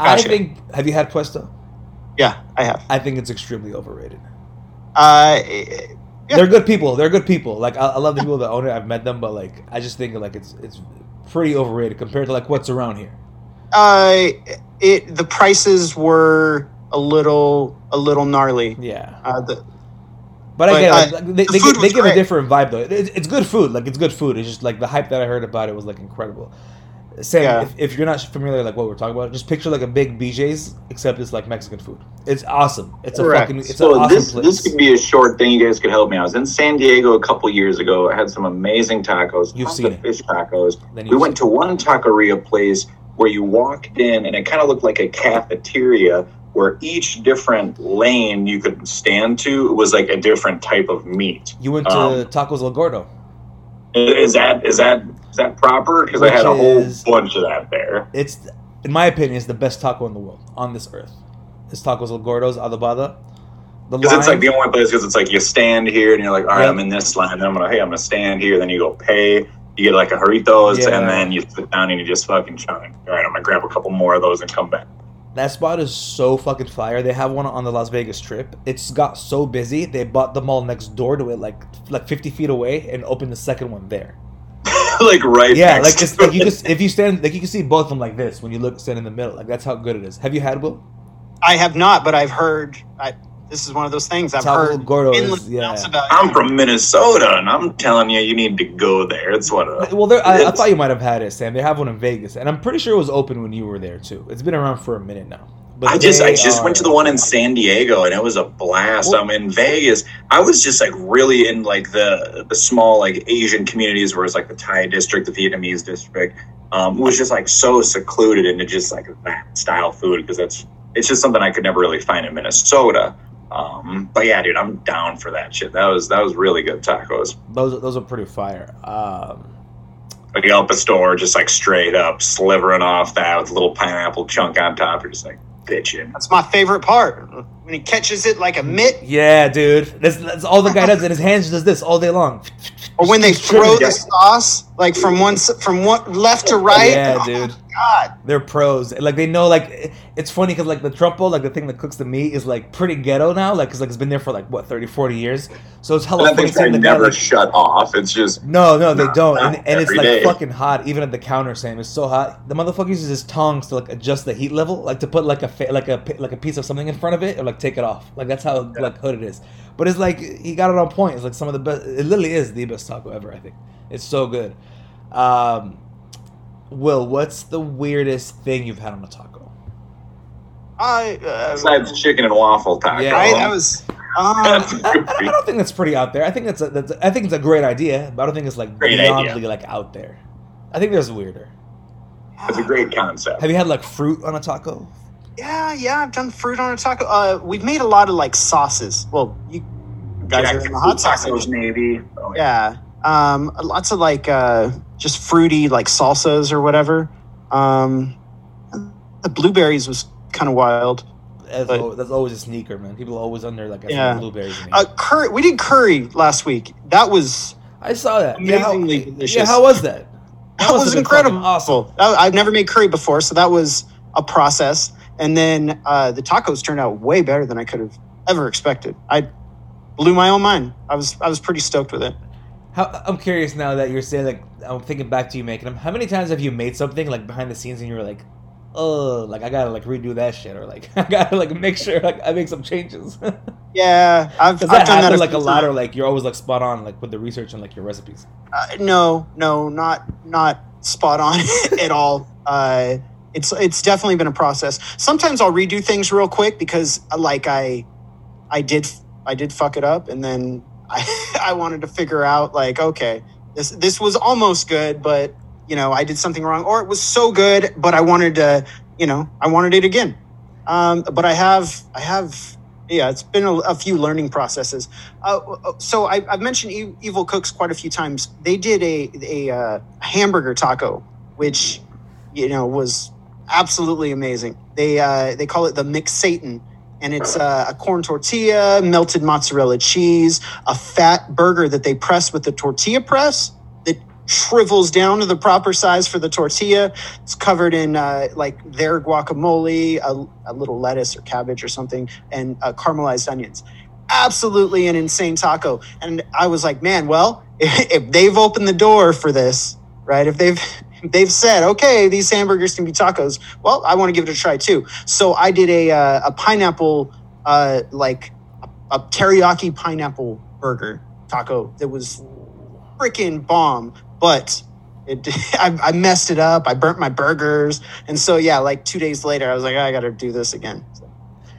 I think. Have you had Puesto? Yeah, I have. I think it's extremely overrated. Uh, Yeah. They're good people. They're good people. Like I, I love the people that own it. I've met them, but like I just think like it's it's pretty overrated compared to like what's around here. uh, it the prices were a little a little gnarly. Yeah. Uh, the But, I But, get it. uh, Like, they, the they, give- they give a different vibe though. It, it's good food. Like it's good food. It's just like the hype that I heard about it was like incredible. Sam, Yeah. if, if you're not familiar like what we're talking about, just picture like a big BJ's except it's like Mexican food. It's awesome. It's a Correct. fucking. It's so an awesome this place. this could be a short thing. You guys could help me. I was in San Diego a couple years ago. I had some amazing tacos. You've seen of it. fish tacos. Then We you've went to one taqueria place where you walked in, and it kind of looked like a cafeteria. Where each different lane you could stand to was like a different type of meat. You went to um, Tacos El Gordo. Is that is that is that proper? Because I had a whole is- bunch of that there. It's, in my opinion, it's the best taco in the world on this earth. It's Tacos El Gordo's Adobada. Because it's like the only place. Because it's like you stand here and you're like, all right, Yeah. I'm in this line. Then I'm gonna, hey, I'm gonna stand here. Then you go pay. You get like a Doritos, Yeah. and then you sit down and you just fucking chug. All right, I'm gonna grab a couple more of those and come back. That spot is so fucking fire. They have one on the Las Vegas Strip. It's got so busy they bought the mall next door to it, like like 50 feet away, and opened the second one there. like right. Yeah, next like it's to like you just if you stand like you can see both of them like this when you look stand in the middle. Like that's how good it is. Have you had Will? I have not, but I've heard. I, this is one of those things I've Taco heard. Gordo endless is yeah. about. I'm from Minnesota, and I'm telling you, you need to go there. It's what. A, Well, there, I, I thought you might have had it, Sam. They have one in Vegas, and I'm pretty sure it was open when you were there too. It's been around for a minute now. But I just I they just went to the one in San Diego and it was a blast. Well- I'm in Vegas. I was just like really in like the the small like Asian communities where it's like the Thai district, the Vietnamese district. Um, it was just like so secluded into just like that style food because that's it's just something I could never really find in Minnesota. Um, but yeah, dude, I'm down for that shit. That was that was really good tacos. Those those are pretty fire. Um, Like Al Pastor, just like straight up slivering off that with a little pineapple chunk on top. You're just like bitching. That's my favorite part when he catches it like a mitt, yeah, dude, that's, that's all the guy does, and his hands does this all day long. or when they throw it. the sauce like from one from one left to right. Yeah, Oh, dude. God, They're pros. Like they know. Like it's funny because like the trompo, like the thing that cooks the meat, is like pretty ghetto now. Like because like it's been there for like what 30, 40 years. So it's hella And that funny thing's seeing probably guy. never Like, shut off. It's just no, no, they Not- don't, not and, and it's like day. fucking hot. Even at the counter, Sam, it's so hot. The motherfucker uses his tongs to like adjust the heat level, like to put like a fa- like a like a piece of something in front of it, or like take it off. Like that's how like hood it is. But it's like he got it on point. It's like some of the best. It literally is the best taco ever. I think it's so good. Um, Will, what's the weirdest thing you've had on a taco? I uh, besides chicken and waffle taco. Yeah. right. That was. Um, I, I, I don't think that's pretty out there. I think that's, a, that's a, I think it's a great idea, but I don't think it's like Great beyondly idea. like out there. I think there's weirder. It's a great concept. Have you had like fruit on a taco? Yeah, yeah, I've done fruit on a taco. Uh, we've made a lot of like sauces. Well, you guys are in the hot sauce. tacos, maybe. Oh, yeah. Yeah, um, lots of like uh, just fruity like salsas or whatever. Um, the blueberries was kind of wild. That's, But- that's always a sneaker, man. People are always under like Yeah. blueberries. Uh, curry. We did curry last week. That was I saw that. Yeah, how, amazingly yeah, how was that? that must was have been fucking incredible. Awesome. I- I've never made curry before, so that was a process. And then uh, the tacos turned out way better than I could have ever expected. I blew my own mind. I was I was pretty stoked with it. How, I'm curious now that you're saying like I'm thinking back to you making them. How many times have you made something like behind the scenes and you were like, oh, like I gotta like redo that shit or like I gotta like make sure like I make some changes. Yeah, I've, that I've done that happen like a lot or like you're always like spot on like with the research and like your recipes? Uh, no, no, not not spot on at all. Uh, it's it's definitely been a process. Sometimes I'll redo things real quick because uh, like I I did I did fuck it up, and then I I wanted to figure out like okay this this was almost good, but you know I did something wrong, or it was so good, but I wanted to you know I wanted it again. Um, but I have I have yeah, it's been a, a few learning processes. Uh, so I, I've mentioned e- Evil Cooks quite a few times. They did a a uh, hamburger taco, which you know was absolutely amazing. They uh, they call it the Mix Satan, and it's uh, a corn tortilla, melted mozzarella cheese, a fat burger that they press with the tortilla press that shrivels down to the proper size for the tortilla. It's covered in uh, like their guacamole, a, a little lettuce or cabbage or something, and uh, caramelized onions. Absolutely an insane taco. And I was like, man, well, if, if they've opened the door for this, right? If they've they've said, okay, these hamburgers can be tacos. Well, I want to give it a try too. So I did a uh, a pineapple, uh, like a, teriyaki pineapple burger taco that was freaking bomb, but it I, I messed it up. I burnt my burgers, and so yeah, like two days later, I was like, I got to do this again. So,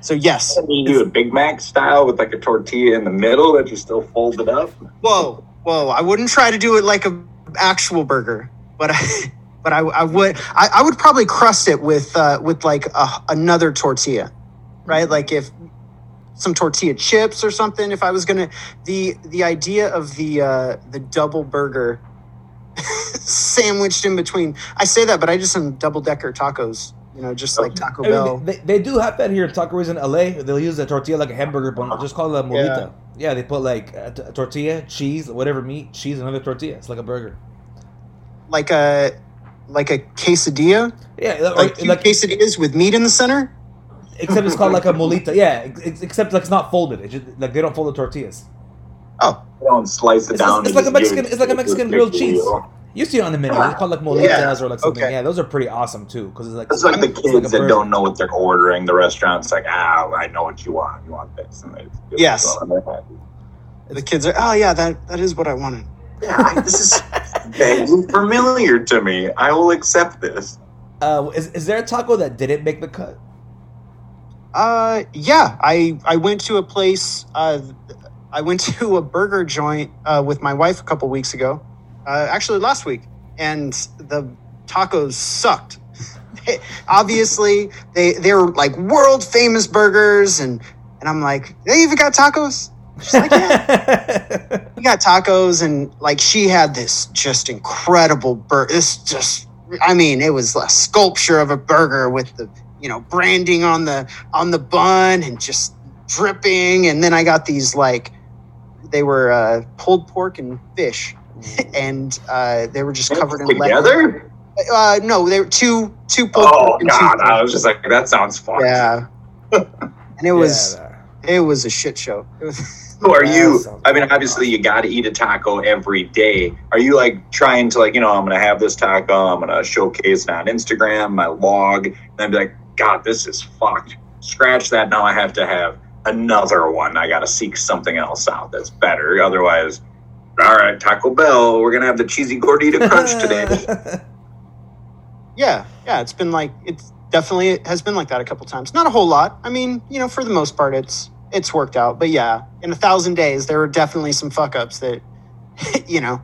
so yes, You do a Big Mac style with like a tortilla in the middle that you still folded up. whoa, whoa! I wouldn't try to do it like a actual burger, but I. But I, I would I, I would probably crust it with uh, with like a, another tortilla, right? Like if some tortilla chips or something. If I was gonna the the idea of the uh, the double burger sandwiched in between. I say that, but I just some double decker tacos. You know, just like Taco I mean, Bell. they, they do have that here in taqueries in LA. They'll use a tortilla like a hamburger bun, just call it a mulita. Yeah, they put like a, t- a tortilla, cheese, whatever meat, cheese, another tortilla. It's like a burger. Like a like a quesadilla, Yeah, like like quesadillas with meat in the center. except it's called like a mulita. Yeah, except like it's not folded. It's just, like they don't fold the tortillas. Oh, You don't slice it It's, down. it's like a Mexican. It's like a Mexican grilled cheese. You see it on the menu. It's called like mulitas Yeah, or like something. okay. Yeah, those are pretty awesome too. Because it's like It's like the it's like kids a that don't know what they're ordering. The restaurant's like, ah, I know what you want. You want this. And they just Yes. to them, and they're happy. the kids are. Oh yeah, that that is what I wanted. Yeah, I- this is vaguely familiar to me. I will accept this. Uh, is, is there a taco that didn't make the cut? Uh, yeah, I I went to a place. Uh, I went to a burger joint uh, with my wife a couple weeks ago. Uh, actually, last week, and the tacos sucked. Obviously, they they were like world famous burgers, and and I'm like, they even got tacos. She's like, yeah, we got tacos, and like she had this just incredible burger. This just, I mean, it was a sculpture of a burger with the you know branding on the on the bun and just dripping. And then I got these like they were uh, pulled pork and fish, and uh, they were just covered in leather. together. Uh, no, they were two two pulled Oh pork and two god, I fish. was just like, that sounds fun. yeah. and it was Yeah, it was a shit show. It was. So are you? I mean, obviously, you got to eat a taco every day. Are you like trying to like, you know, I'm gonna have this taco. I'm gonna showcase it on Instagram, my log, and then be like, God, this is fucked. Scratch that. Now I have to have another one. I got to seek something else out that's better. Otherwise, all right, Taco Bell, we're gonna have the cheesy gordita crunch today. Yeah, yeah, it's been like it's definitely it has been like that a couple times. Not a whole lot. I mean, you know, for the most part, it's it's worked out. But yeah, in a thousand days, there were definitely some fuck ups that, you know,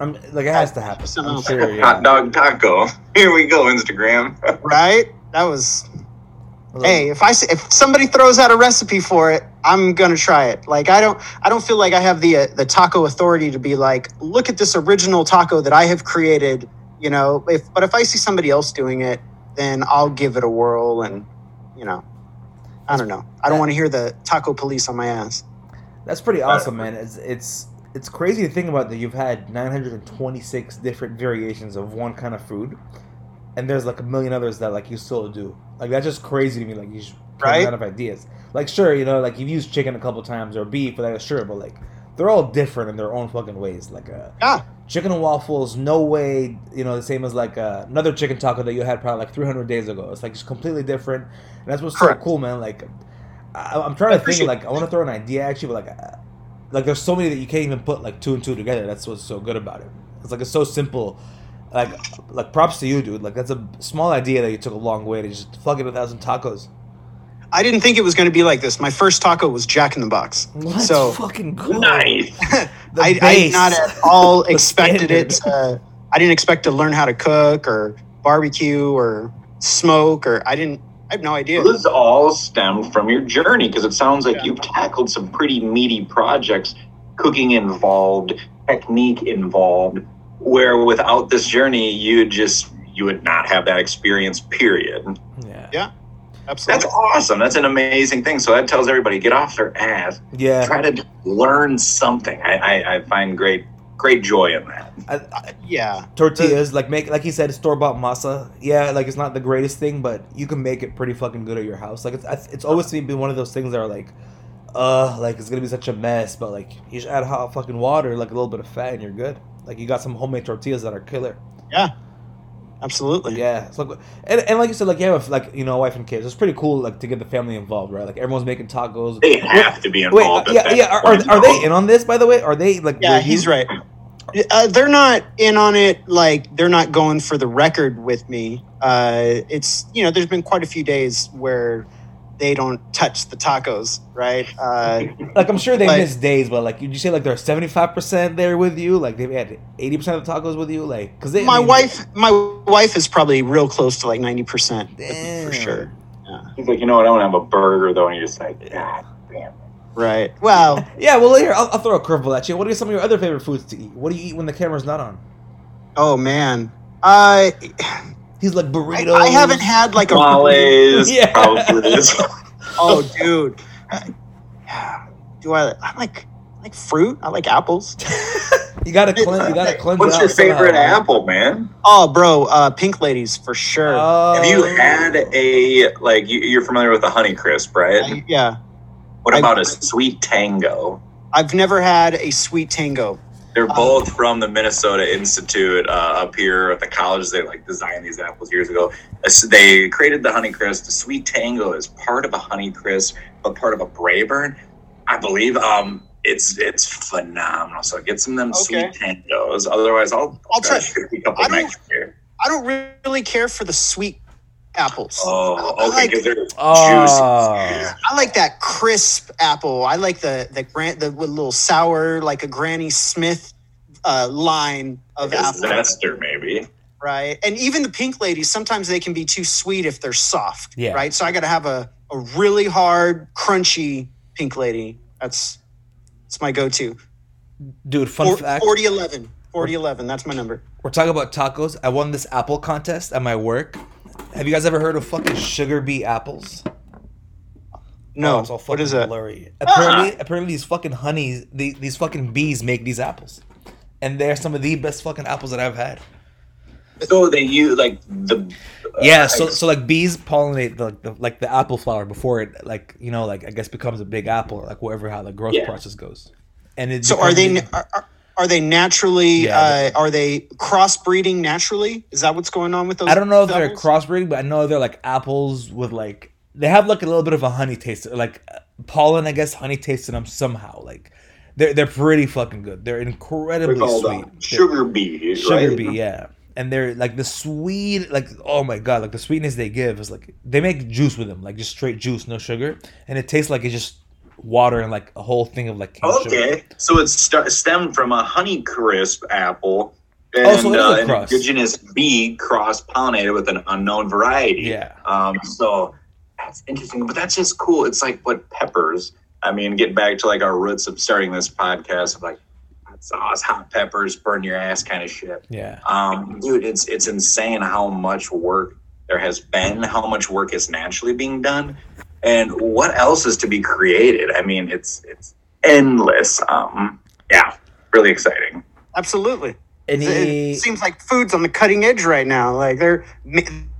I'm, like it has to happen. I'm sure. Yeah. Hot dog taco. Here we go, Instagram. right? That was hey, if I s- if somebody throws out a recipe for it, I'm gonna try it. Like I don't I don't feel like I have the uh, the taco authority to be like, look at this original taco that I have created. You know, if but if I see somebody else doing it, then I'll give it a whirl and you know, I don't know. I don't want to hear the taco police on my ass. That's pretty awesome, man. It's it's it's crazy to think about that you've had 926 different variations of one kind of food, and there's like a million others that like you still do. Like that's just crazy to me. Like you just Right? out of ideas. Like sure, you know, like you've used chicken a couple times or beef, but like, sure, but like they're all different in their own fucking ways. Like uh, Yeah. chicken and waffles, no way, you know, the same as like uh, another chicken taco that you had probably like 300 days ago. It's like just completely different, and that's what's Correct. so cool, man. Like I, I'm trying to think, like I want to throw an idea actually, but like. Uh, like there's so many that you can't even put like two and two together. That's what's so good about it. It's like it's so simple. Like like props to you, dude. Like that's a small idea that you took a long way to just fucking a thousand tacos. I didn't think it was going to be like this. My first taco was Jack in the Box. Let's So- fucking cool. Nice. I, I did not at all expected it. To, I didn't expect to learn how to cook or barbecue or smoke or I didn't. I have no idea. This all stemmed from your journey because it sounds like Yeah. you've tackled some pretty meaty projects, cooking involved, technique involved, where without this journey, you just you would not have that experience. Period. Yeah. Yeah. That's awesome. That's an amazing thing. So that tells everybody get off their ass, Yeah. try to learn something. I, I, I find great great joy in that. I, I, Yeah. tortillas, like make like he said, store bought masa. Yeah, like it's not the greatest thing, but you can make it pretty fucking good at your house. Like it's it's always been one of those things that are like, uh, like it's gonna be such a mess, but like you just add hot fucking water, like a little bit of fat, and you're good. Like you got some homemade tortillas that are killer. Yeah. Absolutely. Yeah, it's like, and, and like you said, like you have like you know a wife and kids. It's pretty cool like to get the family involved, right? Like everyone's making tacos. They have to be Wait, involved. uh, at yeah, that yeah. Are, are, are they in on this? By the way, are they like? Yeah, with you? he's right. Uh, they're not in on it. Like they're not going for the record with me. Uh, it's you know, there's been quite a few days where they don't touch the tacos, right? Uh, Like I'm sure they But- miss days, but like, you say like they're 75 percent there with you? Like they've had 80 percent of the tacos with you? Like, because they. I my mean, wife, my wife is probably real close to like ninety percent for sure. Yeah. He's like, you know what? I want to have a burger though, and you're just like, God damn. It. Right. Well, Yeah, well here I'll, I'll throw a curveball at you. What are some of your other favorite foods to eat? What do you eat when the camera's not on? oh man, I He's like I, burritos. I haven't had like a Tamales, Yeah. probably oh dude. Do I? I like I like fruit. I like apples. You gotta cleanse. You gotta cleanse. What's it your out somehow, favorite man. apple, man? Oh, bro, uh, pink ladies for sure. Oh. Have you had a like? You, you're familiar with the Honey Crisp, right? I- yeah, What I- about a Sweet Tango? I've never had a sweet tango. They're Uh, both from the Minnesota Institute uh, up here at the college. They like designed these apples years ago. They created the Honey Crisp. The Sweet Tango is part of a Honey Crisp, but part of a Braeburn, I believe. Um, it's it's phenomenal. So get some of them Okay. Sweet Tangos. Otherwise, I'll I'll try- a couple I don't-. I don't really care for the sweet apples. Oh, I okay, like- because they're Oh. juicy. I like that crisp apple. I like the the grant the with little sour like a Granny Smith uh, line of Like a apple, Zestar, maybe. right? And even the pink ladies sometimes they can be too sweet if they're soft, Yeah. right? So I got to have a a really hard, crunchy pink lady. That's that's my go-to. Dude, fun Four- fact. 40 11. 40 11. That's my number. We're talking about tacos. I won this apple contest at my work. Have you guys ever heard of fucking sugar bee apples? No. Oh, it's all what fucking is that? blurry. Apparently, ah! apparently these fucking honeys, the, these fucking bees make these apples, and they're some of the best fucking apples that I've had. So they use like the uh, Yeah, so so like bees pollinate the, like the like the apple flower before it like you know like I guess becomes a big apple or like whatever how the growth Yeah. process goes. And it So are they are, are- are they naturally Yeah, uh, are they crossbreeding naturally? Is that what's going on with those? I don't know if they're crossbreeding, but I know they're like apples with like they have like a little bit of a honey taste, like uh, pollen, I guess, honey taste in them somehow. Like they're they're pretty fucking good. They're they're incredibly sweet. uh, sugar bee, sugar right? bee, yeah. And they're like the sweet, like oh my god, like the sweetness they give is like they make juice with them, like just straight juice, no sugar, and it tastes like it's just water and like a whole thing of like cane sugar. Okay, so it's st- stemmed from a Honey Crisp apple. And Oh, so it is a uh, an indigenous bee cross pollinated with an unknown variety. Yeah. Um, so that's interesting, but that's just cool. It's like what peppers. I mean, getting back to like our roots of starting this podcast of like hot sauce, hot peppers, burn your ass kind of shit. Yeah. Um, dude, it's it's insane how much work there has been, how much work is naturally being done, and what else is to be created. I mean, it's it's endless. Um, yeah, really exciting. Absolutely. Any It seems like food's on the cutting edge right now. Like they're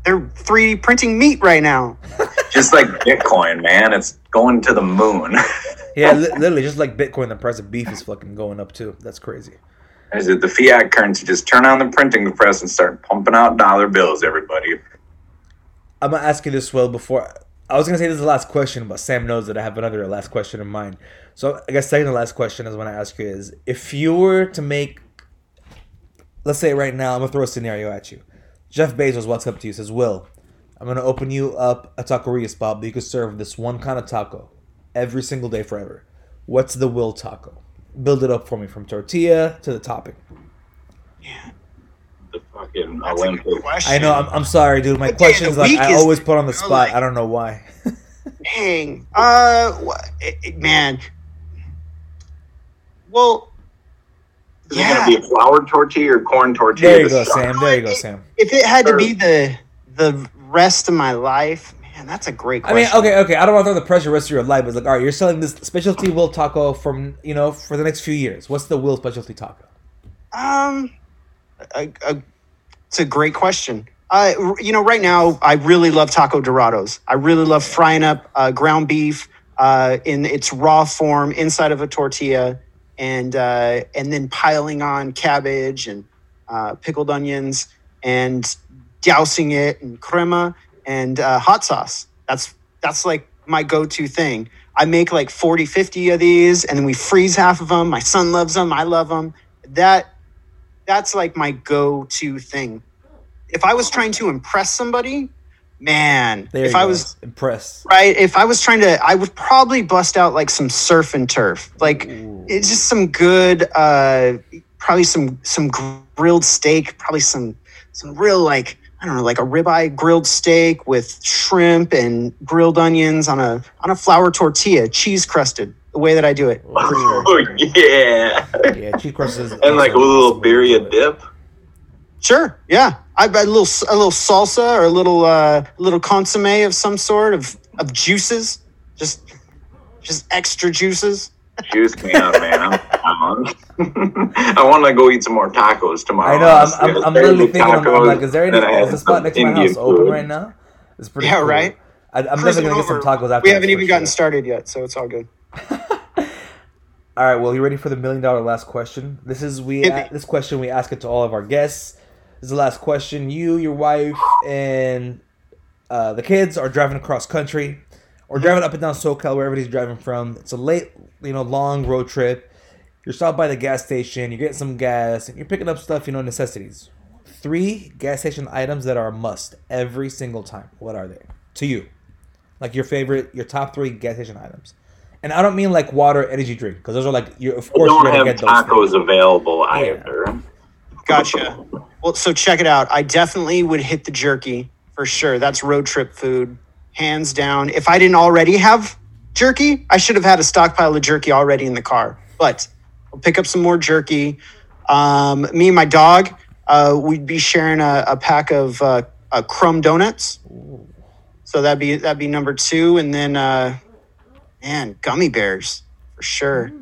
they're 3D printing meat right now. Just like Bitcoin, man, it's going to the moon. Yeah, li- literally, just like Bitcoin, the price of beef is fucking going up too. That's crazy. Is it the fiat currency? Just turn on the printing press and start pumping out dollar bills, everybody. I'm gonna ask you this, Will. Before I was gonna say this is the last question, but Sam knows that I have another last question in mind. So I guess second to last question is when I ask you is if you were to make, let's say right now, I'm gonna throw a scenario at you. Jeff Bezos walks up to you, says, "Will, I'm gonna open you up a taqueria spot, but you could serve this one kind of taco every single day forever. What's the Will taco? Build it up for me from tortilla to the topping." The fucking That's Olympic. I know. I'm, I'm sorry, dude. My What day of questions like I always put on the spot. like- I don't know why. Dang. Uh, wha- it- it- man. Well, Is yeah. it gonna be a flour tortilla or corn tortilla? There you go, start? Sam. There you go, Sam. If it had to be the the rest of my life, man, that's a great I mean, okay, okay. I don't want to throw the pressure rest of your life, but it's like, all right, you're selling this specialty Will taco from you know for the next few years. What's the Will specialty taco? Um, a, a, it's a great question. Uh, you know, right now I really love taco dorados. I really love frying up uh, ground beef uh, in its raw form inside of a tortilla, and uh, and then piling on cabbage and uh, pickled onions and dousing it in crema and uh, hot sauce. That's that's like my go-to thing. I make like 40, 50 of these, and then we freeze half of them. My son loves them. I love them. That that's like my go-to thing. If I was trying to impress somebody, man, There if I go. was impressed. right, if I was trying to, I would probably bust out like some surf and turf, like Ooh. it's just some good, uh, probably some some grilled steak, probably some some real like I don't know, like a ribeye grilled steak with shrimp and grilled onions on a on a flour tortilla, cheese crusted. The way that I do it, sure. Oh yeah, Yeah, cheese crust is and like a little birria dip. Sure, yeah. I a little a little salsa or a little uh, little consomme of some sort of of juices, just just extra juices. Juice me up, man. I'm down. I want to go eat some more tacos tomorrow. I know. I'm. I'm, I'm literally thinking. I'm, I'm like, is there any? and Is the spot next to my Indian house open right now? It's pretty. Yeah, cool. right? I, I'm Cruising definitely gonna get some tacos after. We haven't even gotten sure. started yet, so it's all good. All right. Well, you ready for the million dollar last question? This is we. Me. this question we ask it to all of our guests. This is the last question. You, your wife, and uh, the kids are driving across country, or driving up and down SoCal, wherever he's driving from. It's a late, you know, long road trip. You're stopped by the gas station. You're getting some gas, and you're picking up stuff, you know, necessities. Three gas station items that are a must every single time. What are they to you? Like your favorite, your top three gas station items. And I don't mean like water, energy drink, because those are like you. Of I course, you're don't gonna have get those. tacos things. available Yeah. either. Gotcha. Well, so check it out. I definitely would hit the jerky for sure. That's road trip food, hands down. If I didn't already have jerky, I should have had a stockpile of jerky already in the car. But I'll pick up some more jerky. Um, me and my dog, uh, we'd be sharing a, a pack of uh, uh, crumb donuts. So that'd be that'd be number two, and then uh, man, gummy bears for sure.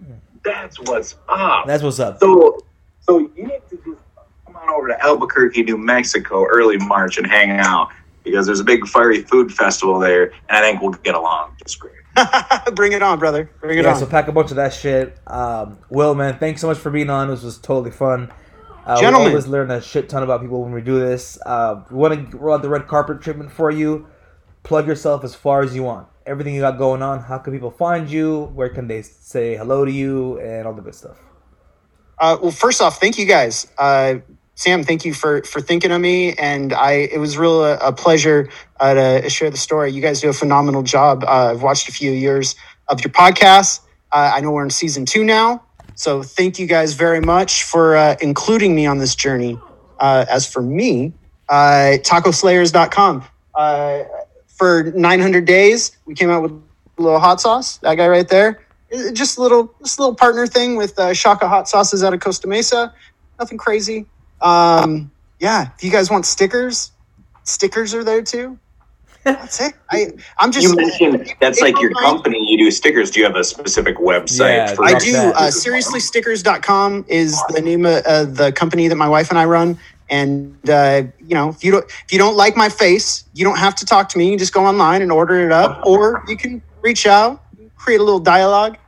That's what's up. That's what's up. So, so you need to just come on over to Albuquerque, New Mexico, early March and hang out because there's a big fiery food festival there, and I think we'll get along just great. Bring it on, brother. Bring it yeah, on. so pack a bunch of that shit. Um, Will, man, thanks so much for being on. This was totally fun. Uh, we Gentlemen. always learn a shit ton about people when we do this. Uh, we want to roll out the red carpet treatment for you. Plug yourself as far as you want. Everything you got going on. How can people find you? Where can they say hello to you and all the good stuff? Uh, well, first off, thank you guys. Uh, Sam, thank you for for thinking of me, and I it was real a, a pleasure uh, to share the story. You guys do a phenomenal job. Uh, I've watched a few years of your podcast. Uh, I know we're in season two now, so thank you guys very much for uh, including me on this journey. Uh, as for me, uh, TacoSlayers.com. For 900 days, we came out with a little hot sauce. That guy right there. It- Just a little, just a little partner thing with uh, Shaka Hot Sauces out of Costa Mesa. Nothing crazy. Um, yeah, if you guys want stickers, stickers are there too. That's it. I, I'm just. You mentioned that's like your company. You do stickers. Do you have a specific website Yeah, for I do. that. Uh, SeriouslyStickers.com is the name of uh, the company that my wife and I run. And uh, you know, if you don't if you don't like my face, you don't have to talk to me. You just go online and order it up, or you can reach out, create a little dialogue,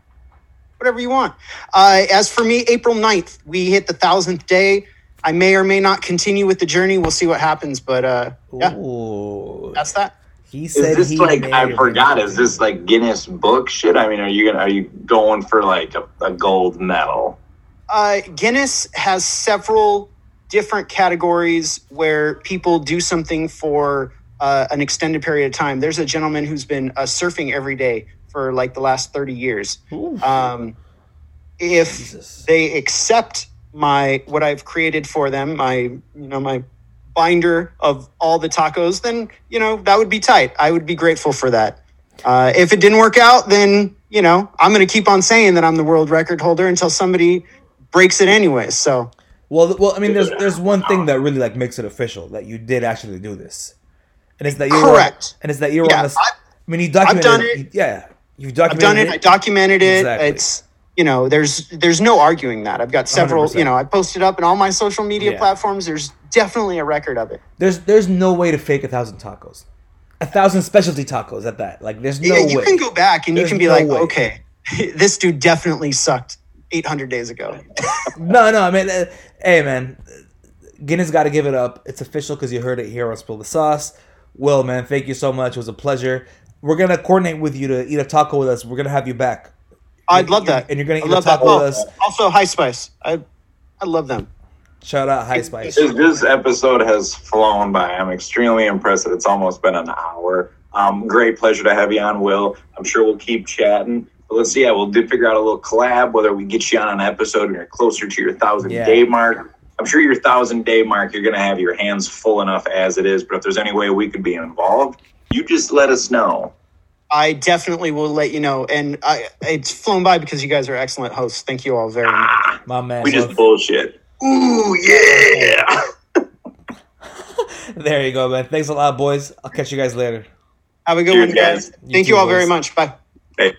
whatever you want. Uh, as for me, April 9th, we hit the thousandth day. I may or may not continue with the journey. We'll see what happens. But uh, yeah, Ooh. that's that. He said Is said this he like I forgot? Is this like Guinness Book shit? I mean, are you gonna are you going for like a, a gold medal? Uh, Guinness has several different categories where people do something for uh, an extended period of time. There's a gentleman who's been uh, surfing every day for like the last 30 years. Um, if Jesus. they accept my what I've created for them, my you know my binder of all the tacos, then you know that would be tight. I would be grateful for that. Uh, if it didn't work out, then you know I'm going to keep on saying that I'm the world record holder until somebody breaks it anyways. So Well, well, I mean, there's there's one thing that really like makes it official that you did actually do this, and it's that you're Correct. Were, and it's that you were Yeah, on this. I- I mean, you documented. done it. Yeah, you've documented. It. I've done it. I documented it. Exactly. It's you know there's there's no arguing that. I've got several. 100%. You know I posted up in all my social media Yeah. platforms. There's definitely a record of it. There's there's no way to fake a thousand tacos, a thousand specialty tacos at that. Like, there's no yeah, you way. can go back and There's you can be no like, way. okay, this dude definitely sucked 800 days ago. No, no, I mean, uh, hey, man, Guinness got to give it up. It's official because you heard it here on Spill the Sauce. Will, man, thank you so much. It was a pleasure. We're gonna coordinate with you to eat a taco with us. We're gonna have you back. I'd love You're- that. And you're gonna eat a love that. taco Oh, with us. Also, High Spice. I I love them. Shout out High Spice. This, this episode has flown by. I'm extremely impressed it's almost been an hour. Um, great pleasure to have you on, Will. I'm sure we'll keep chatting. But let's see, yeah, we'll do figure out a little collab, whether we get you on an episode and you're closer to your thousand Yeah. day mark. I'm sure your thousand day mark, you're going to have your hands full enough as it is. But if there's any way we could be involved, you just let us know. I definitely will let you know. And I, it's flown by because you guys are excellent hosts. Thank you all very much. Ah, My man. we So- just bullshit. Ooh, yeah. there you go, man. Thanks a lot, boys. I'll catch you guys later. Have a good Cheers, one, guys. guys. You Thank too, you all boys. very much. Bye. Hey.